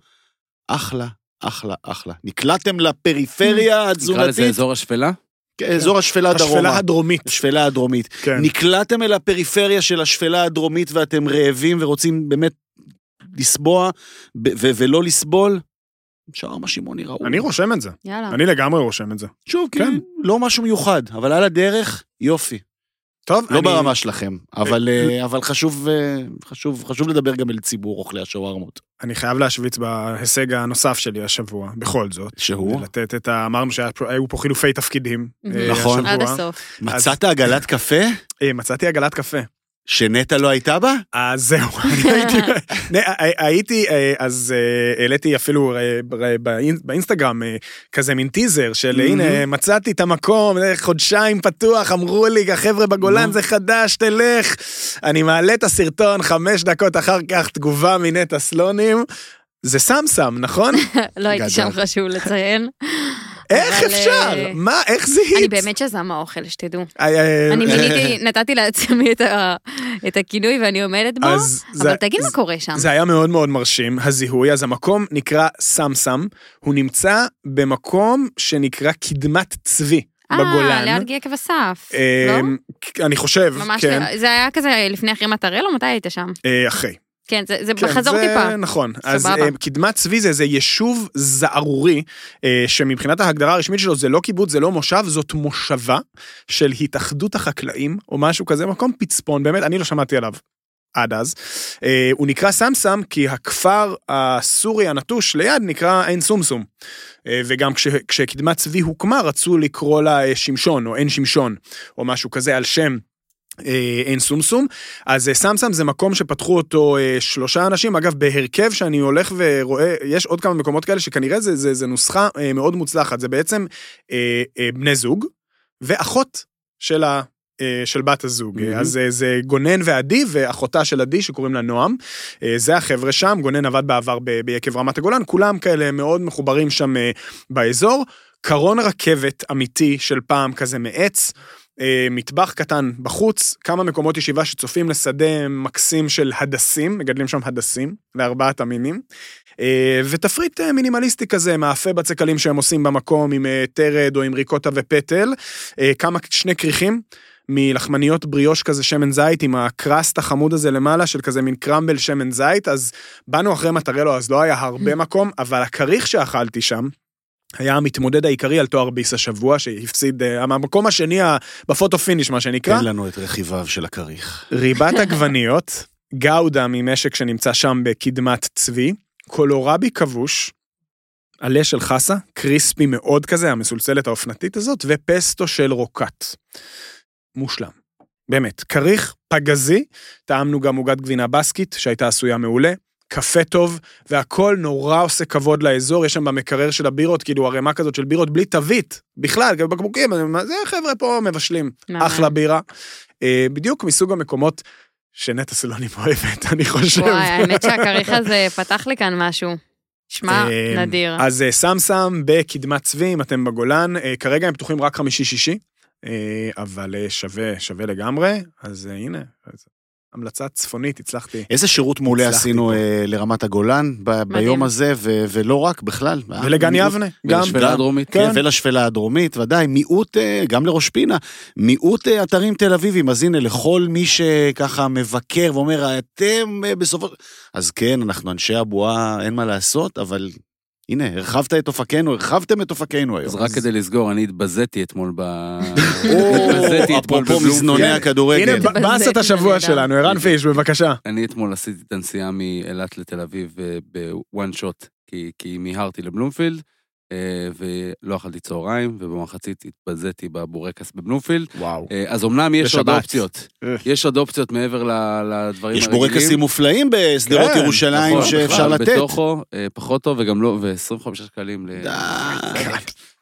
אחלה, אחלה, אחלה. נקלעתם לפריפריה נקרא לזה התזונתית, אזור השפלה? כן, אזור השפלה דרומה. השפלה הדרומית. השפלה הדרומית. כן. נקלעתם אל הפריפריה של השפלה הדרומית ואתם רעבים ורוצים באמת לסבוע ולא לסבול, שווארמה שמעוני ראוי. אני רושם את זה. יאללה. אני לגמרי רושם את זה. שוב, כן. כן, לא משהו מיוחד, אבל על הדרך, יופי. טוב, לא אני- ברמה שלכם, אבל, אה, אבל חשוב, אה, חשוב, חשוב לדבר גם אל ציבור אוכלי השווארמות. אני חייב להשוויץ בהישג הנוסף שלי השבוע, בכל זאת. שהוא? לתת את ה... אמרנו שהיו פה חילופי תפקידים. אה, נכון. עד השבוע. הסוף. מצאת עגלת קפה אה, מצאתי עגלת קפה. שנטע לא הייתה בה? אז זהו, הייתי, אה, אז אה, העליתי אפילו אה, באינסטגרם כזה מין טיזר של. הנה מצאתי את המקום, חודשיים פתוח, אמרו לי החבר'ה בגולן. זה חדש, תלך. אני מעלה את הסרטון, חמש דקות אחר כך תגובה מנטע סלונים. זה סמסם, נכון? לא הייתי שם. חשוב לציין. איך אפשר? אה, מה, איך זיהית? אני באמת שזם האוכל, שתדעו. אה, אה, אני אה, מיניתי, נתתי לעצמי את הכינוי ואני עומדת בו, זה- אבל תגיד מה קורה שם. זה היה מאוד מאוד מרשים, הזיהוי. אז המקום נקרא סמסם, הוא נמצא במקום שנקרא קדמת צבי בגולן. אה, ליד אסף. אה, לא? אני חושב, ממש, כן, זה היה כזה לפני אחרי מטרלו, מתי היית שם? אה, אחרי. כן, זה זה כן, בחזור זה טיפה. נכון. אז סבבה. אה, קדמת צבי זה איזה יישוב זערורי, אה, שמבחינת ההגדרה הרשמית שלו זה לא קיבוץ, זה לא מושב, זאת מושבה של התאחדות החקלאים, או משהו כזה, מקום פצפון, באמת, אני לא שמעתי עליו. עד אז. אה, הוא נקרא סמסם כי הכפר הסורי הנטוש ליד נקרא עין סומסום. אה, וגם כש, כשקדמת צבי הוקמה רצו לקרוא לה שמשון או עין שמשון או משהו כזה על שם אה, עין סומסום. אז אה, סמסם זה מקום שפתחו אותו אה, שלושה אנשים, אגב בהרכב שאני הולך ורואה, יש עוד כמה מקומות כאלה שכנראה זה, זה, זה נוסחה מאוד מוצלחת, זה בעצם אה, אה, בני זוג ואחות של אה, של בת הזוג. מהמם. אז זה גונן ועדי ואחותה של עדי שקוראים לה נועם. זה החבר'ה שם, גונן עבד בעבר ב- ביקב רמת הגולן, כולם כאלה מאוד מחוברים שם באזור. קרון רכבת אמיתי של פעם כזה מעץ. אה, מטבח קטן בחוץ, כמה מקומות ישיבה שצופים לשדה מקסים של הדסים, מגדלים שם הדסים לארבעת המינים. אה, ותפריט אה, מינימליסטי כזה, מאפה בצקלים שהם עושים במקום עם אה, תרד או עם ריקוטה ופטל, אה, כמה, שני כריכים. לחמניות בריאוש כזה שמן זית עם ה crust החמוד הזה למעלה של כזה מין קרמבל שמן זית אז באנו אחרי מטרלו אז לא היה הרבה מקום אבל הכריך שאכלתי שם. היה המתמודד העיקרי על תואר ביס השבוע שהפסיד אה, המקום השני ב photo finish מה שנקרא. תן לנו את רכיביו של הכריך. ריבת עגבניות, גאודה ממשק שנמצא שם בקדמת צבי, קולורבי כבוש, עלה של חסה, קריספי מאוד כזה, המסולסלת האופנתית הזאת, ופסטו של רוקט. מושלם. באמת, כריך, פגזי, טעמנו גם עוגת גבינה בסקית שהייתה עשויה מעולה, קפה טוב, והכל נורא עושה כבוד לאזור, יש שם במקרר של הבירות, כאילו ערימה כזאת של בירות בלי תווית, בכלל, גם בקבוקים, זה חבר'ה פה מבשלים. אחלה בירה. אה, בדיוק מסוג המקומות שנטע סלונים אוהבת, אני חושב. וואי, האמת שהכריך הזה פתח לי כאן משהו. שמע, אה, נדיר. אז אה, סמסם בקדמת צבי, אם אתם בגולן, אה, כרגע הם פתוחים רק חמישי-שישי, אה, אבל אה, שווה, שווה לגמרי, אז אה, הנה, המלצה צפונית, הצלחתי. איזה שירות מעולה עשינו פה. אה, לרמת הגולן ב- ביום הזה, ו- ולא רק, בכלל. ולגן יבנה, גם. ולשפלה הדרומית. כן. כן, ולשפלה הדרומית, ודאי, מיעוט, אה, גם לראש פינה, מיעוט אה, אתרים תל אביבים, אז הנה, לכל מי שככה מבקר ואומר, אתם בסופו... אז כן, אנחנו אנשי הבועה, אין מה לעשות, אבל הנה, הרחבת את אופקינו, הרחבתם את אופקינו היום. אז רק כדי לסגור, אני התבזיתי אתמול ב... התבזיתי אתמול אפרופו בבלומפילד. מזנוני הנה, הכדורגל. ב- באסת השבוע. שלנו, ערן פיש, בבקשה. אני אתמול עשיתי את הנסיעה מאילת לתל אביב אה, בוואן שוט, כי, כי מיהרתי לבלומפילד, ולא אכלתי צהריים, ובמחצית התבזיתי בבורקס בבלומפילד. וואו. אה, אז אמנם יש עוד. אופציות. אה. יש עוד אופציות מעבר לדברים יש הרגילים. בורקסים מופלאים בשדרות כן, ירושלים נכון, שאפשר לתת. בתוכו, אה, פחות טוב, וגם לא, ו-25 שקלים ל...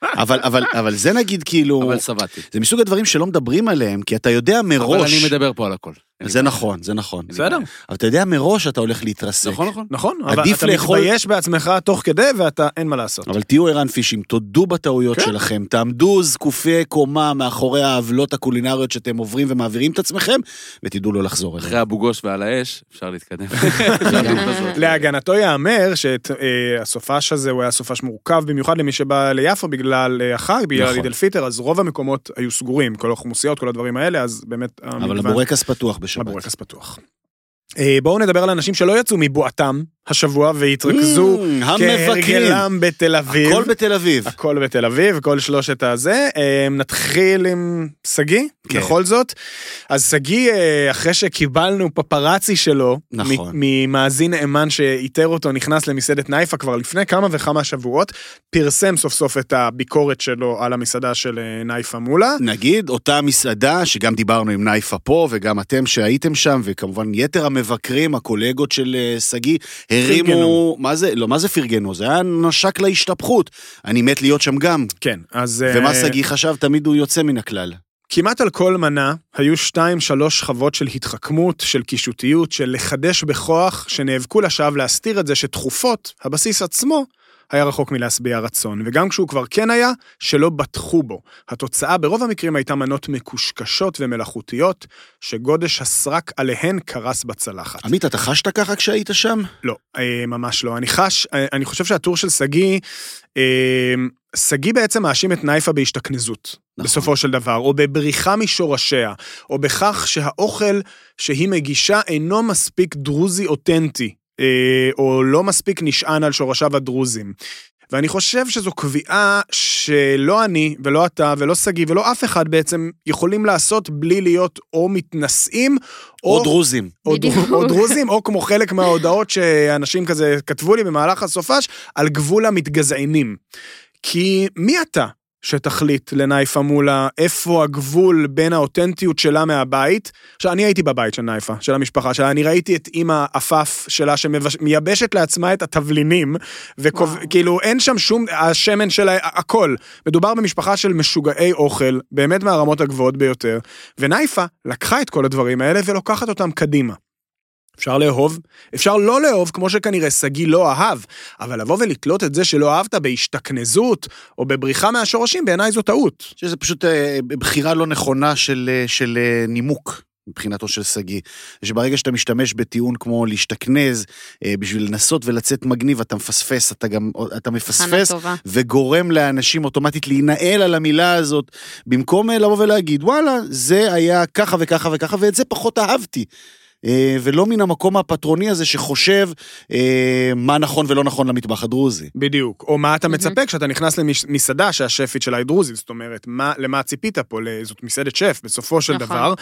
אבל, אבל, אבל זה נגיד כאילו, אבל שבעתי. זה מסוג הדברים שלא מדברים עליהם, כי אתה יודע אבל מראש, אני מדבר פה על הכל. זה. נכון, זה נכון. בסדר. אבל אתה יודע מראש שאתה הולך להתרסק. נכון, נכון. נכון, אבל אתה לאכול- מתבייש בעצמך תוך כדי ואתה, אין מה לעשות. אבל תהיו ערן פישים, תודו בטעויות כן. שלכם, תעמדו זקופי קומה מאחורי העוולות הקולינריות שאתם עוברים ומעבירים את עצמכם, ותדעו לא לחזור אחרי אליהם. אבו גוש ועל האש, אפשר להתקדם. להגנתו ייאמר שהסופש הזה הוא היה סופש מורכב במיוחד למי שבא ליפו בגלל אה, החג, בגלל נכון. עיד אל פיטר, אז רוב המקומות היו סגורים, כל החומוסיות, כל הדברים האלה, אז באמת אבל המגוון- הבורקס פתוח בשבת. הבורקס פתוח. אה, בואו נדבר על אנשים שלא יצאו מבועתם השבוע והתרכזו Mm. כהרגלם בתל אביב. הכל בתל אביב. הכל בתל אביב, כל שלושת הזה. אה, נתחיל עם שגיא, כן. בכל זאת. אז שגיא, אה, אחרי שקיבלנו פפרצי שלו, נכון. ממאזין נאמן שאיתר אותו, נכנס למסעדת נייפה כבר לפני כמה וכמה שבועות, פרסם סוף סוף את הביקורת שלו על המסעדה של אה, נייפה מולה. נגיד, אותה מסעדה, שגם דיברנו עם נייפה פה, וגם אתם שהייתם שם, וכמובן יתר המבקרים, הקולגות של אה, שגיא, הרימו... פרגנו. מה זה? לא, מה זה פרגנו? זה היה נשק להשתפכות. אני מת להיות שם גם. כן, אז... אה, ומה שגיא חשב? תמיד הוא יוצא מן הכלל. כמעט על כל מנה היו שתיים שלוש שכבות של התחכמות, של קישוטיות, של לחדש בכוח, שנאבקו לשווא להסתיר את זה שתכופות, הבסיס עצמו, היה רחוק מלהשביע רצון, וגם כשהוא כבר כן היה, שלא בטחו בו. התוצאה ברוב המקרים הייתה מנות מקושקשות ומלאכותיות, שגודש הסרק עליהן קרס בצלחת. עמית, אתה חשת ככה כשהיית שם? לא, אה, ממש לא. אני חש, אה, אני חושב שהטור של שגיא, אה, שגיא בעצם מאשים את נייפה בהשתכנזות, נכון. בסופו של דבר, או בבריחה משורשיה, או בכך שהאוכל שהיא מגישה אינו מספיק דרוזי אותנטי, או לא מספיק נשען על שורשיו הדרוזים. ואני חושב שזו קביעה שלא אני, ולא אתה, ולא שגיא, ולא אף אחד בעצם יכולים לעשות בלי להיות או מתנשאים, או דרוזים. או. דר, או דרוזים, או כמו חלק מההודעות שאנשים כזה כתבו לי במהלך הסופש, על גבול המתגזענים. כי מי אתה שתחליט לנייפה מולה איפה הגבול בין האותנטיות שלה מהבית. עכשיו, אני הייתי בבית של נייפה, של המשפחה שלה, אני ראיתי את אימא עפף שלה שמייבשת לעצמה את התבלינים, וכאילו אין שם שום, השמן שלה, הכל. מדובר במשפחה של משוגעי אוכל, באמת מהרמות הגבוהות ביותר, ונייפה לקחה את כל הדברים האלה ולוקחת אותם קדימה. אפשר לאהוב, אפשר לא לאהוב, כמו שכנראה שגיא לא אהב, אבל לבוא ולתלות את זה שלא אהבת בהשתכנזות או בבריחה מהשורשים, בעיניי זו טעות. שזה פשוט אה, בחירה לא נכונה של, אה, של אה, נימוק. מבחינתו של שגיא, שברגע שאתה משתמש בטיעון כמו להשתכנז אה, בשביל לנסות ולצאת מגניב, אתה מפספס, אתה גם, אתה מפספס, וגורם לאנשים אוטומטית להינעל על המילה הזאת, במקום לבוא ולהגיד, וואלה, זה היה ככה וככה וככה, ואת זה פחות אהבתי. אה, ולא מן המקום הפטרוני הזה שחושב אה, מה נכון ולא נכון למטבח הדרוזי. בדיוק, או מה אתה מצפה כשאתה נכנס למסעדה שהשפית שלה היא דרוזית, זאת אומרת, מה, למה ציפית פה, זאת מסעדת שף, בסופו של נכון. דבר.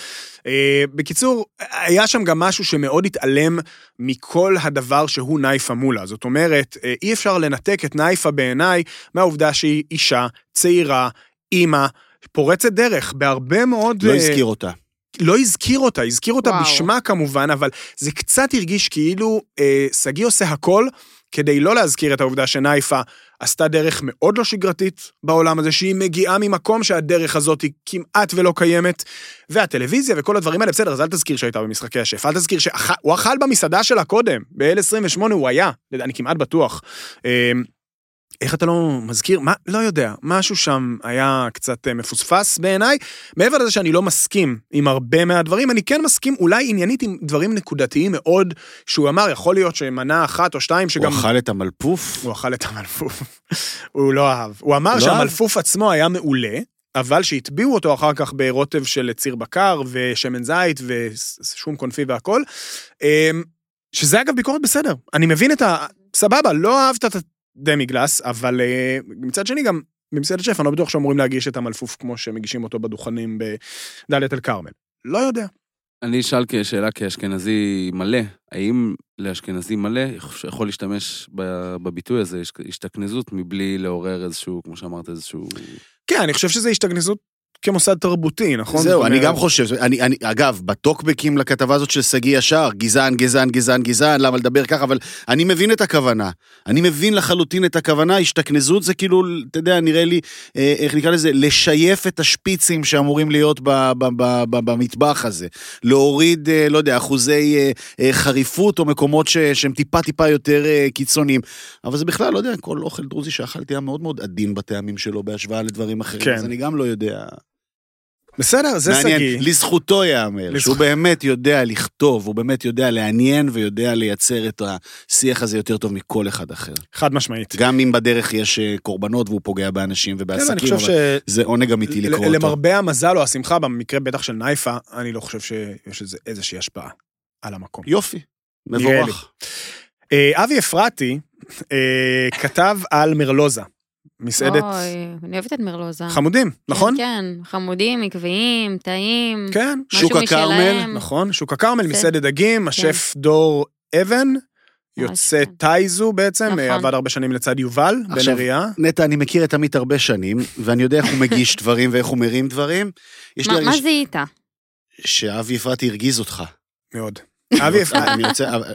אה, בקיצור, היה שם גם משהו שמאוד התעלם מכל הדבר שהוא נייפה מולה, זאת אומרת, אי אפשר לנתק את נייפה בעיניי מהעובדה שהיא אישה, צעירה, אימא, פורצת דרך בהרבה מאוד... לא הזכיר אותה. לא הזכיר אותה, הזכיר אותה וואו. בשמה כמובן, אבל זה קצת הרגיש כאילו אה, שגיא עושה הכל כדי לא להזכיר את העובדה שנייפה עשתה דרך מאוד לא שגרתית בעולם הזה, שהיא מגיעה ממקום שהדרך הזאת היא כמעט ולא קיימת. והטלוויזיה וכל הדברים האלה, בסדר, אז אל תזכיר שהייתה במשחקי השף, אל תזכיר שהוא אכל במסעדה שלה קודם, ב-L28 הוא היה, אני כמעט בטוח. אה, איך אתה לא מזכיר? מה? לא יודע. משהו שם היה קצת אה, מפוספס בעיניי. מעבר לזה שאני לא מסכים עם הרבה מהדברים, אני כן מסכים אולי עניינית עם דברים נקודתיים מאוד, שהוא אמר, יכול להיות שמנה אחת או שתיים שגם... הוא אכל את המלפוף? הוא אכל את המלפוף. הוא לא אהב. הוא אמר לא שהמלפוף אהב. עצמו היה מעולה. אבל שהטביעו אותו אחר כך ברוטב של ציר בקר ושמן זית ושום קונפי והכל. אמ, שזה אגב ביקורת בסדר. אני מבין את ה... סבבה, לא אהבת את דמי גלס, אבל uh, מצד שני גם במסעדת שף, אני לא בטוח שאמורים להגיש את המלפוף כמו שמגישים אותו בדוכנים בדאלית אל כרמל. לא יודע. אני אשאל כשאלה כאשכנזי מלא, האם לאשכנזי מלא יכול להשתמש בביטוי הזה, השתכנזות, מבלי לעורר איזשהו, כמו שאמרת, איזשהו... כן, אני חושב שזה השתכנזות כמוסד תרבותי, נכון? זהו, אני גם חושב, אני, אני, אגב, בטוקבקים לכתבה הזאת של שגיא ישר, גזען, גזען, גזען, גזען, למה לדבר ככה, אבל אני מבין את הכוונה. אני מבין לחלוטין את הכוונה, השתכנזות זה כאילו, אתה יודע, נראה לי, אה, איך נקרא לזה, לשייף את השפיצים שאמורים להיות ב, ב, ב, ב, במטבח הזה. להוריד, אה, לא יודע, אחוזי אה, חריפות או מקומות ש, שהם טיפה טיפה יותר קיצוניים. אבל זה בכלל, לא יודע, כל אוכל דרוזי שאכלתי היה מאוד מאוד עדין בטעמים שלו בהשוואה לדברים אחרים, כן. אז אני גם לא יודע. בסדר, זה שגיא. מעניין, לזכותו ייאמר, לזכ... שהוא באמת יודע לכתוב, הוא באמת יודע לעניין ויודע לייצר את השיח הזה יותר טוב מכל אחד אחר. חד משמעית. גם אם בדרך יש אה, קורבנות והוא פוגע באנשים ובעסקים, כן, אבל ש... זה עונג אמיתי לקרוא אותו. למרבה המזל או השמחה, במקרה בטח של נייפה, אני לא חושב שיש לזה איזושהי השפעה על המקום. יופי, מבורך. אה, אבי אפרתי אה, כתב על מרלוזה. מסעדת... אוי, אני אוהבת את מרלוזה. חמודים, נכון? כן, חמודים, עקביים, טעים. כן, שוק הכרמל, נכון, שוק הכרמל, מסעדת דגים, כן. השף דור אבן. יוצא כן. טייזו בעצם, נכון. עבד הרבה שנים לצד יובל, בן אריה. נטע, אני מכיר את עמית הרבה שנים, ואני יודע איך הוא מגיש דברים ואיך הוא מרים דברים. מה זיהית? שאבי אפרתי הרגיז אותך. מאוד. אבי אפרתי,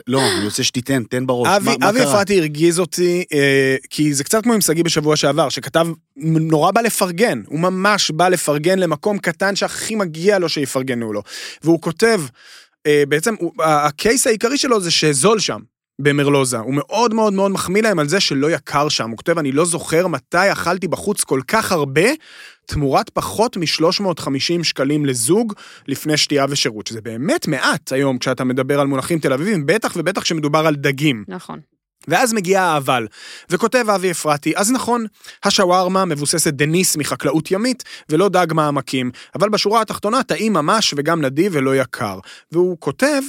לא, אני רוצה שתיתן, תן בראש, אבי אפרתי הרגיז אותי, אה, כי זה קצת כמו עם שגיא בשבוע שעבר, שכתב, נורא בא לפרגן, הוא ממש בא לפרגן למקום קטן שהכי מגיע לו שיפרגנו לו. והוא כותב, אה, בעצם, הקייס העיקרי שלו זה שזול שם. במרלוזה. הוא מאוד מאוד מאוד מחמיא להם על זה שלא יקר שם. הוא כותב, אני לא זוכר מתי אכלתי בחוץ כל כך הרבה, תמורת פחות מ-350 שקלים לזוג לפני שתייה ושירות, שזה באמת מעט היום כשאתה מדבר על מונחים תל אביבים, בטח ובטח כשמדובר על דגים. נכון. ואז מגיע האבל, וכותב אבי אפרתי, אז נכון, השווארמה מבוססת דניס מחקלאות ימית, ולא דג מעמקים, אבל בשורה התחתונה טעים ממש וגם נדיב ולא יקר. והוא כותב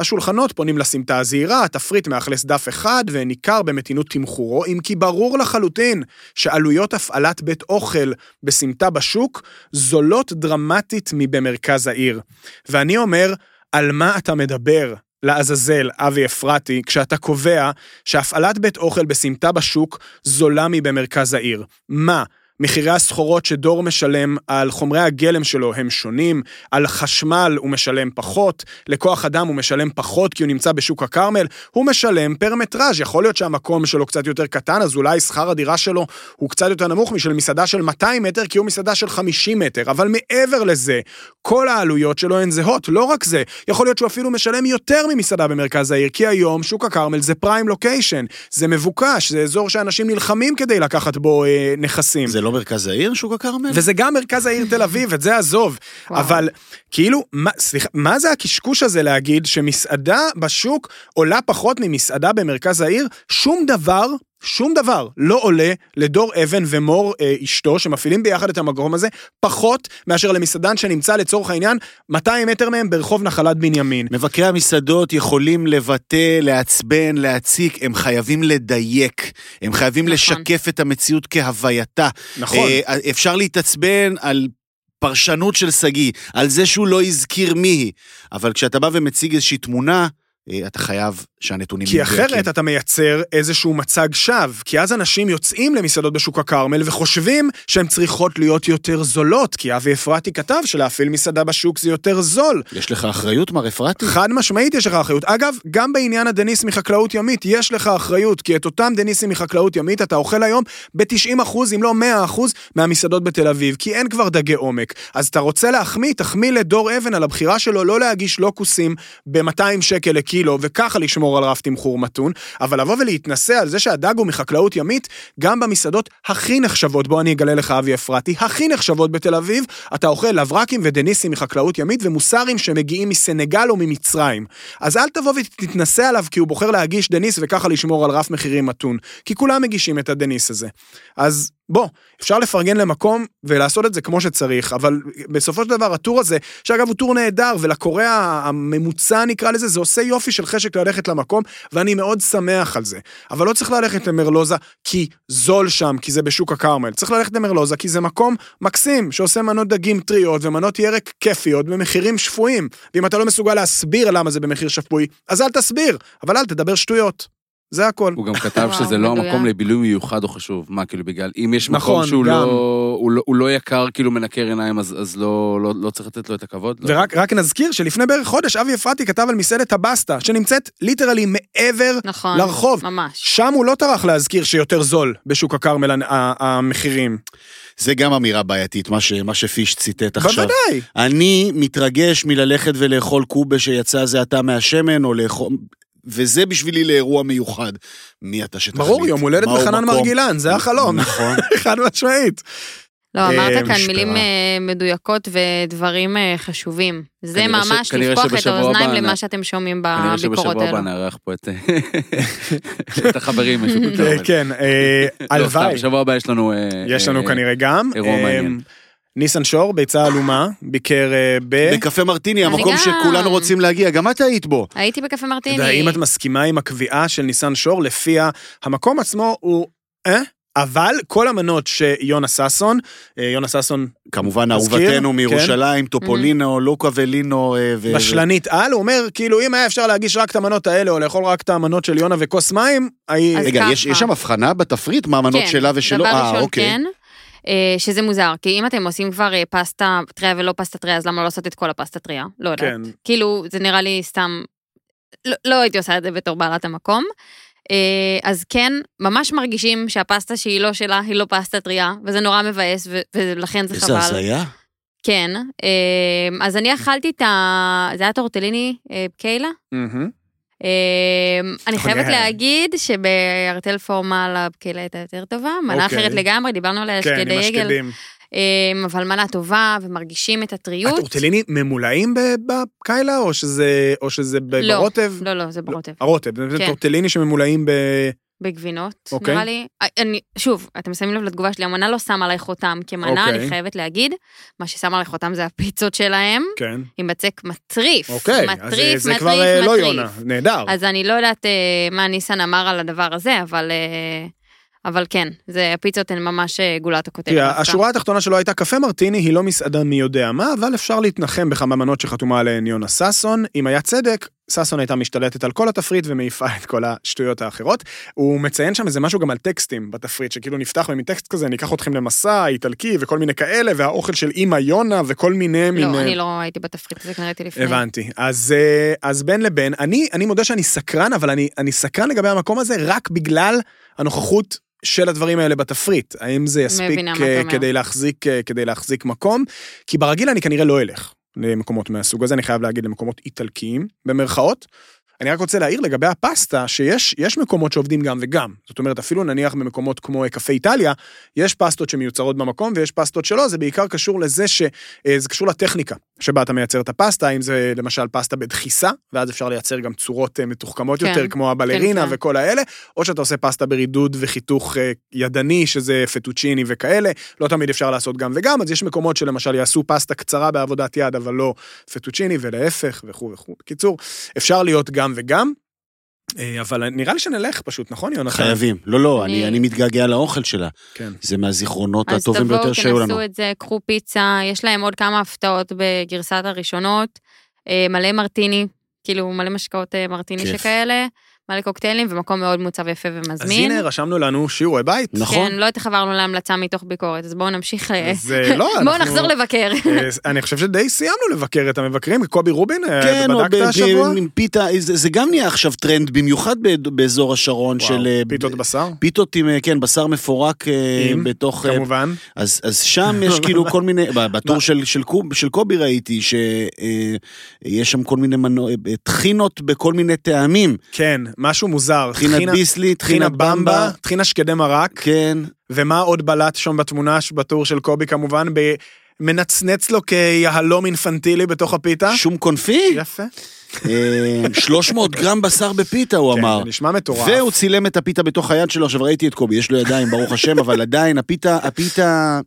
השולחנות פונים לסמטה הזעירה, התפריט מאכלס דף אחד וניכר במתינות תמחורו, אם כי ברור לחלוטין שעלויות הפעלת בית אוכל בסמטה בשוק זולות דרמטית מבמרכז העיר. ואני אומר, על מה אתה מדבר? לעזאזל, אבי אפרתי, כשאתה קובע שהפעלת בית אוכל בסמטה בשוק זולה מבמרכז העיר. מה, מחירי הסחורות שדור משלם על חומרי הגלם שלו הם שונים, על חשמל הוא משלם פחות, לכוח אדם הוא משלם פחות כי הוא נמצא בשוק הכרמל, הוא משלם פר מטראז', יכול להיות שהמקום שלו קצת יותר קטן, אז אולי שכר הדירה שלו הוא קצת יותר נמוך משל מסעדה של 200 מטר, כי הוא מסעדה של 50 מטר, אבל מעבר לזה, כל העלויות שלו הן זהות, לא רק זה, יכול להיות שהוא אפילו משלם יותר ממסעדה במרכז העיר, כי היום שוק הכרמל זה פריים לוקיישן, זה מבוקש, זה אזור שאנשים נלחמים כדי לקחת בו אה, נכסים. זה לא מרכז העיר, שוק הכרמל? וזה גם מרכז העיר תל אביב, את זה עזוב. אבל כאילו, מה, סליחה, מה זה הקשקוש הזה להגיד שמסעדה בשוק עולה פחות ממסעדה במרכז העיר? שום דבר שום דבר לא עולה לדור אבן ומור אה, אשתו, שמפעילים ביחד את המקום הזה, פחות מאשר למסעדן שנמצא לצורך העניין 200 מטר מהם ברחוב נחלת בנימין. מבקרי המסעדות יכולים לבטא, לעצבן, להציק, הם חייבים לדייק, הם חייבים נכון. לשקף את המציאות כהווייתה. נכון. אה, אפשר להתעצבן על פרשנות של שגיא, על זה שהוא לא הזכיר מי היא, אבל כשאתה בא ומציג איזושהי תמונה, אה, אתה חייב שהנתונים כי. אחרת אתה מייצר איזשהו מצג שווא, כי אז אנשים יוצאים למסעדות בשוק הכרמל וחושבים שהן צריכות להיות יותר זולות, כי אבי אפרתי כתב שלהפעיל מסעדה בשוק זה יותר זול. יש לך אחריות, מר אפרתי? חד משמעית יש לך אחריות. אגב, גם בעניין הדניס מחקלאות ימית יש לך אחריות, כי את אותם דניסים מחקלאות ימית אתה אוכל היום ב-90 אחוז, אם לא 100 אחוז, מהמסעדות בתל אביב, כי אין כבר דגי עומק. אז אתה רוצה להחמיא, תחמיא לדור אבן על הבחירה שלו לא להגיש לוקוסים ב-200 שקל לקילו, וככה לשמור על רף תמחור מתון, אבל לבוא ולהתנשא על זה שהדג הוא מחקלאות ימית, גם במסעדות הכי נחשבות, בוא אני אגלה לך אבי אפרתי, הכי נחשבות בתל אביב, אתה אוכל לברקים ודניסים מחקלאות ימית ומוסרים שמגיעים מסנגל או ממצרים. אז אל תבוא ותתנסה עליו כי הוא בוחר להגיש דניס וככה לשמור על רף מחירים מתון, כי כולם מגישים את הדניס הזה. אז בוא, אפשר לפרגן למקום ולעשות את זה כמו שצריך, אבל בסופו של דבר הטור הזה, שאגב הוא טור נהדר, ולקורא הממוצע נקרא לזה, זה עושה יופי של חשק ללכת למקום, ואני מאוד שמח על זה. אבל לא צריך ללכת למרלוזה כי זול שם, כי זה בשוק הכרמל. צריך ללכת למרלוזה כי זה מקום מקסים, שעושה מנות דגים טריות ומנות ירק כיפיות במחירים שפויים. ואם אתה לא מסוגל להסביר למה זה במחיר שפוי, אז אל תסביר, אבל אל תדבר שטויות. זה הכל. הוא גם כתב שזה לא. המקום לבילוי מיוחד או חשוב. מה, כאילו, בגלל, אם יש נכון, מקום שהוא גם. לא, הוא לא, הוא לא יקר, כאילו מנקר עיניים, אז, אז לא, לא, לא צריך לתת לו את הכבוד? ורק רק נזכיר שלפני בערך חודש אבי אפרתי כתב על מסעדת הבסטה, שנמצאת ליטרלי מעבר נכון. לרחוב. ממש. שם הוא לא טרח להזכיר שיותר זול בשוק הכרמל המחירים. זה גם אמירה בעייתית, מה, ש, מה שפיש ציטט עכשיו. בוודאי. אני מתרגש מללכת ולאכול קובה שיצא זה עתה מהשמן, או לאכול... וזה בשבילי לאירוע מיוחד. מי אתה שתחליט? ברור, יום הולדת בחנן? מרגילן, זה החלום. נכון. חד משמעית. לא, אה, אמרת כאן משטרה. מילים אה, מדויקות ודברים אה, חשובים. זה כנראה ממש כנראה לפקוח את האוזניים למה שאתם שומעים כנראה בביקורות שבשבוע הבא האלו. נארח פה את החברים אה. כן, אה, הלוואי. בשבוע הבא יש לנו... אה, יש לנו אה, כנראה גם. אירוע אה, מעניין. ניסן שור, ביצה עלומה, ביקר אה, ב... בקפה מרטיני, אני המקום גם. שכולנו רוצים להגיע, גם את היית בו. הייתי בקפה מרטיני. והאם את מסכימה עם הקביעה של ניסן שור, לפיה המקום עצמו הוא... אה? אבל כל המנות שיונה ששון, אה, יונה ששון כמובן, מזכיר, אהובתנו כן. מירושלים, טופולינו, לוקה ולינו. אה, ו- בשלנית על, הוא אומר, כאילו, אם היה אפשר להגיש רק את המנות האלה, או לאכול רק את המנות של יונה וכוס מים, הי- אז רגע. יש יש שם הבחנה בתפריט, מה המנות כן, שלה ושלו? דבר אה, ראשון, אוקיי. כן. אה, שזה מוזר, כי אם אתם עושים כבר אה, פסטה טריה ולא פסטה טריה, אז למה לא לעשות את כל הפסטה טריה? לא יודעת. כן. כאילו, זה נראה לי סתם... לא, לא הייתי עושה את זה בתור בעלת המקום. אה, אז כן, ממש מרגישים שהפסטה שהיא לא שלה, היא לא פסטה טריה, וזה נורא מבאס, ו- ולכן זה איזה חבל. הזיה. כן. אז אני אכלתי את ה... זה היה טורטליני קיילה? מהמם. אמ, אני חייבת. להגיד שבארטל פורמל הבקלה הייתה יותר טובה, מנה אוקיי. אחרת לגמרי, דיברנו על כן, שקדי עם עגל, השקדים. אמ, אבל מנה טובה ומרגישים את הטריות. הטורטליני ממולאים בקיילה, או שזה, או שזה ב- לא, ברוטב? לא, לא, זה ברוטב, הרוטב, זה כן. טורטליני שממולאים ב... בגבינות, אוקיי. נראה לי. אה, אני, שוב, אתם שמים לב לתגובה שלי, המנה לא שמה עליי חותם כמנה, אוקיי. אני חייבת להגיד, מה ששם עליי חותם זה הפיצות שלהם, כן. עם בצק מטריף, אוקיי, אז מטריף, זה מטריף, כבר אה, לא מטריף. יונה, נהדר. אז אני לא יודעת אה, מה ניסן אמר על הדבר הזה, אבל... אה, אבל כן, זה, הפיצות הן ממש אה, גולת הכותרת. תראה. השורה התחתונה שלו הייתה קפה מרטיני, היא לא מסעדה מי יודע מה, אבל אפשר להתנחם בכמה מנות שחתומה עליהן יונה ששון. אם היה צדק, ששון הייתה משתלטת על כל התפריט ומעיפה את כל השטויות האחרות. הוא מציין שם איזה משהו גם על טקסטים בתפריט, שכאילו נפתח ומטקסט כזה, אני אקח אתכם למסע איטלקי וכל מיני כאלה, והאוכל של אימא יונה וכל מיני. לא, אה, אני לא הייתי בתפריט הזה, כנראה הייתי לפני. הבנתי. אז, אה, אז בין לבין, אני, אני מודה שאני סקרן, אבל אני, אני סקרן לגבי המקום הזה רק בגלל הנוכחות של הדברים האלה בתפריט. האם זה יספיק אה. כדי להחזיק, אה, כדי להחזיק מקום? כי ברגיל אני כנראה לא אלך למקומות מהסוג הזה, אני חייב להגיד למקומות איטלקיים, במרכאות. אני רק רוצה להעיר לגבי הפסטה, שיש יש מקומות שעובדים גם וגם. זאת אומרת, אפילו נניח במקומות כמו אה, קפה איטליה, יש פסטות שמיוצרות במקום ויש פסטות שלא, זה בעיקר קשור לזה שזה קשור לטכניקה שבה אתה מייצר את הפסטה, אם זה למשל פסטה בדחיסה, ואז אפשר לייצר גם צורות אה, מתוחכמות כן, יותר, כמו הבלרינה כן. וכל האלה, או שאתה עושה פסטה ברידוד וחיתוך אה, ידני, שזה פטוצ'יני וכאלה, לא תמיד אפשר לעשות גם וגם, אז יש מקומות שלמשל יעשו פסטה קצרה בעבודת יד, אבל לא פטוצ'יני, ולהפך וכו' וכו'. בקיצור, אפשר להיות גם וגם, אה, אבל נראה לי שנלך פשוט, נכון, יונתן? חייבים. לא, לא, אני, אני- אני מתגעגע לאוכל שלה. כן. זה מהזיכרונות אז הטובים תבואו, ביותר שהיו לנו. תנסו את זה, קחו פיצה, יש להם עוד כמה הפתעות בגרסת הראשונות, אה, מלא מרטיני, כאילו מלא משקאות אה, מרטיני כיף. שכאלה, מלא קוקטיילים, ומקום מאוד מעוצב יפה אז ומזמין. הנה, רשמנו לנו שיעורי בית. נכון. כן, לא התחברנו להמלצה מתוך ביקורת, אז בואו נמשיך, אה, אז אה, לא, בואו אנחנו- נחזור לבקר. אה, אני חושב שדי סיימנו לבקר את המבקרים, קובי רובין, אה, כן, בדקת השבוע? עם פיתה, זה, זה גם נהיה עכשיו טרנד, במיוחד באזור השרון וואו, של... פיתות בשר, פיתות עם, כן, בשר מפורק עם, בתוך... כמובן. אז, אז שם יש כאילו כל מיני, בטור של, של, קוב, של קובי ראיתי שיש שם כל מיני מנות, טחינות בכל מיני טעמים. כן, משהו מוזר. טחינת ביסלי, טחינה במבה. טחינה שקדי מרק, כן, ומה עוד בלט שם בתמונה, בטור של קובי כמובן, ב- מנצנץ לו כיהלום אינפנטילי בתוך הפיתה. שום קונפי, יפה. אה, 300 גרם בשר בפיתה, הוא כן, אמר. זה נשמע מטורף. והוא צילם את הפיתה בתוך היד שלו, עכשיו ראיתי את קובי, יש לו ידיים, ברוך השם, אבל עדיין, הפיתה, הפיתה,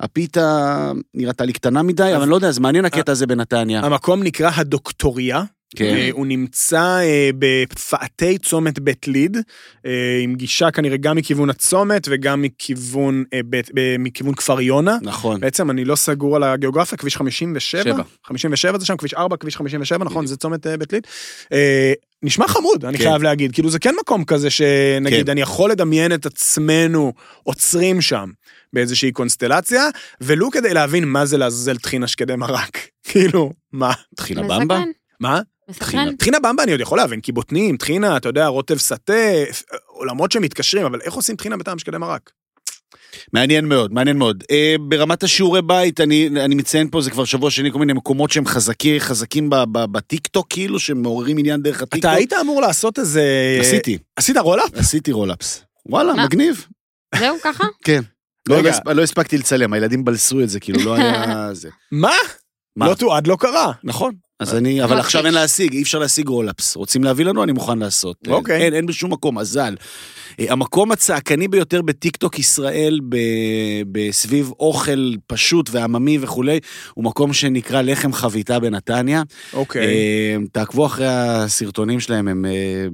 הפיתה נראתה לי קטנה מדי, אבל אני לא יודע, זה מעניין הקטע הזה בנתניה. המקום נקרא הדוקטוריה. כן. אה, הוא נמצא אה, בפאתי צומת בית ליד, אה, עם גישה כנראה גם מכיוון הצומת וגם מכיוון, בית- מכיוון כפר יונה. נכון. בעצם אני לא סגור על הגיאוגרפיה, כביש 57? שבע. 57 זה שם, כביש 4, כביש 57, נכון? זה צומת בית ליד. נשמע חמוד, אני כן. חייב להגיד. כאילו זה כן מקום כזה שנגיד, כן. אני יכול לדמיין את עצמנו עוצרים שם באיזושהי קונסטלציה, ולו כדי להבין מה זה לעזאזל טחינה שקדי מרק. כאילו, מה? טחינה במבה? מה? מסקרן. טחינה במבה אני עוד יכול להבין, כי בוטנים, טחינה, אתה יודע, רוטב סטה, עולמות שמתקשרים, אבל איך עושים טחינה בטעם שקדי מרק? מעניין מאוד, מעניין מאוד. אה, ברמת השיעורי בית, אני, אני מציין פה, זה כבר שבוע שני, כל מיני מקומות שהם חזקים, חזקים בטיקטוק, כאילו, שמעוררים עניין דרך הטיקטוק. אתה היית אמור לעשות איזה... עשיתי, עשית roll-up? עשיתי roll-ups. וואלה, מה? מגניב. זהו ככה? כן. לא. לא, הספ- לא הספקתי לצלם, הילדים בלסו את זה, כאילו, לא היה זה. מה? מה? לא תועד, לא קרה. נכון. אז אני, אבל עכשיו. אין להשיג, אי אפשר להשיג roll-ups. רוצים להביא לנו, אני מוכן לעשות. אוקיי. אין, אין בשום מקום, מזל. אה, המקום הצעקני ביותר בטיקטוק ישראל, ב- בסביב אוכל פשוט ועממי וכולי, הוא מקום שנקרא לחם חביתה בנתניה. אוקיי. אה, תעקבו אחרי הסרטונים שלהם, הם אה,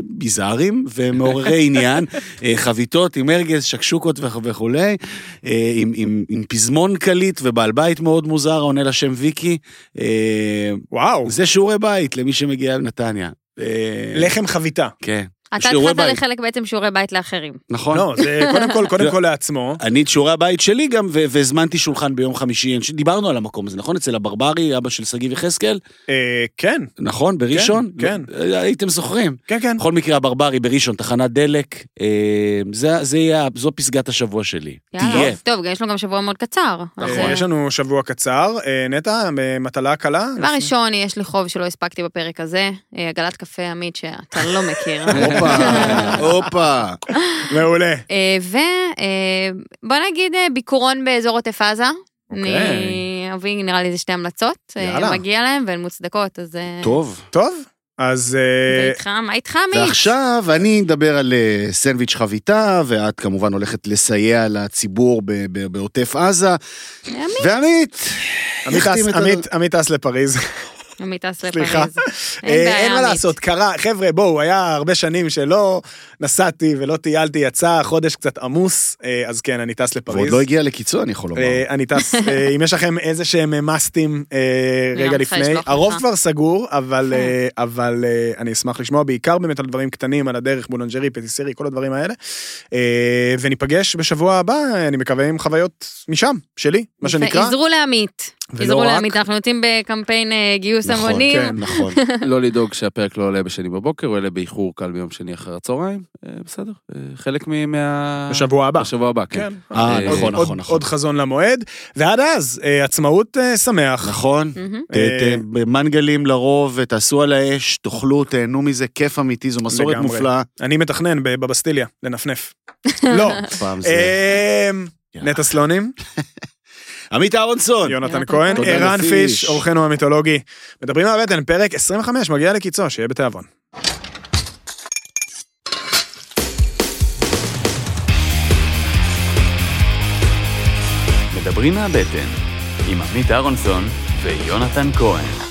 ביזאריים ומעוררי עניין. אה, חביתות עם ארגז, שקשוקות וכ- וכולי, אה, עם, עם, עם פזמון קליט ובעל בית מאוד מוזר, העונה לשם ויקי. אה, וואו. זה שיעורי בית למי שמגיע לנתניה. לחם חביתה. כן. אתה התחלת. לחלק בעצם שיעורי בית לאחרים. נכון. לא, זה קודם כל, קודם לא. כל לעצמו. אני את שיעורי הבית שלי גם, והזמנתי שולחן ביום חמישי, דיברנו על המקום הזה, נכון? אצל הברברי, אבא של שגיב יחזקאל, אה, כן, נכון? בראשון? כן. אה, הייתם זוכרים. כן, כן. בכל מקרה, הברברי בראשון, תחנת דלק, אה, זה, זה יהיה, זו פסגת השבוע שלי. תהיה. טוב, יש לו גם שבוע מאוד קצר. אה, יש לנו שבוע קצר. נטע, מטלה קלה? דבר ראשון, יש לי חוב שלא הספקתי בפרק הזה, עגלת קפה עמית שאתה לא מכיר. הופה, הופה. מעולה. ובוא נגיד אה, ביקורון באזור עוטף עזה. אוקיי. אני אביא נראה לי איזה שתי המלצות, אה, יאללה. מגיע להם והן מוצדקות, אז... אה, טוב. טוב, אז... אה, ואיתך, מה איתך עמית? ועכשיו אני אדבר על אה, סנדוויץ' חביתה, ואת כמובן הולכת לסייע לציבור בעוטף עזה. עמית, ועמית, עמית טס- ה- עמית- טס לפריז. סליחה. אין אה, אין מה. לעשות, קרה, חבר'ה, בואו, היה הרבה שנים שלא נסעתי ולא טיילתי, יצא חודש קצת עמוס, אה, אז כן, אני טס לפריז. ועוד לא הגיע לקיצו, אני יכול לומר. אה, אני טס, אם יש לכם איזה שהם אני רגע לפני. הרוב כבר סגור, אבל אבל אה, אני אשמח לשמוע בעיקר באמת על דברים קטנים, על הדרך, בולנג'רי, פטיסרי, כל הדברים האלה. וניפגש בשבוע הבא, אני מקווה עם חוויות משם, שלי, מה שנקרא. עזרו לעמית. עזרו רק. לעמית, אנחנו יוצאים בקמפיין אה, גיוס נכון, המונים. כן. נכון. לא לדאוג שהפרק לא עולה בשני בבוקר, הוא יעלה באיחור קל ביום שני אחר הצהריים. אה, בסדר, אה, חלק מה... בשבוע הבא. בשבוע הבא, כן. כן. אה, נכון, נכון, נכון. עוד חזון למועד, ועד אז, עצמאות שמח. נכון. מהמם. ת- ת- במנגלים לרוב, תעשו על האש, תאכלו, תהנו מזה, כיף אמיתי, זו מסורת. מופלאה. אני מתכנן ב- בבסטיליה, לנפנף. לא. פעם זה... יאללה. נטע סלונים, עמית אהרונסון. יונתן כהן, ערן. פיש, אורחנו המיתולוגי. מדברים מהבטן, פרק 25, מגיע לקיצו, שיהיה בתיאבון. מדברים מהבטן, עם עמית אהרונסון ויונתן כהן.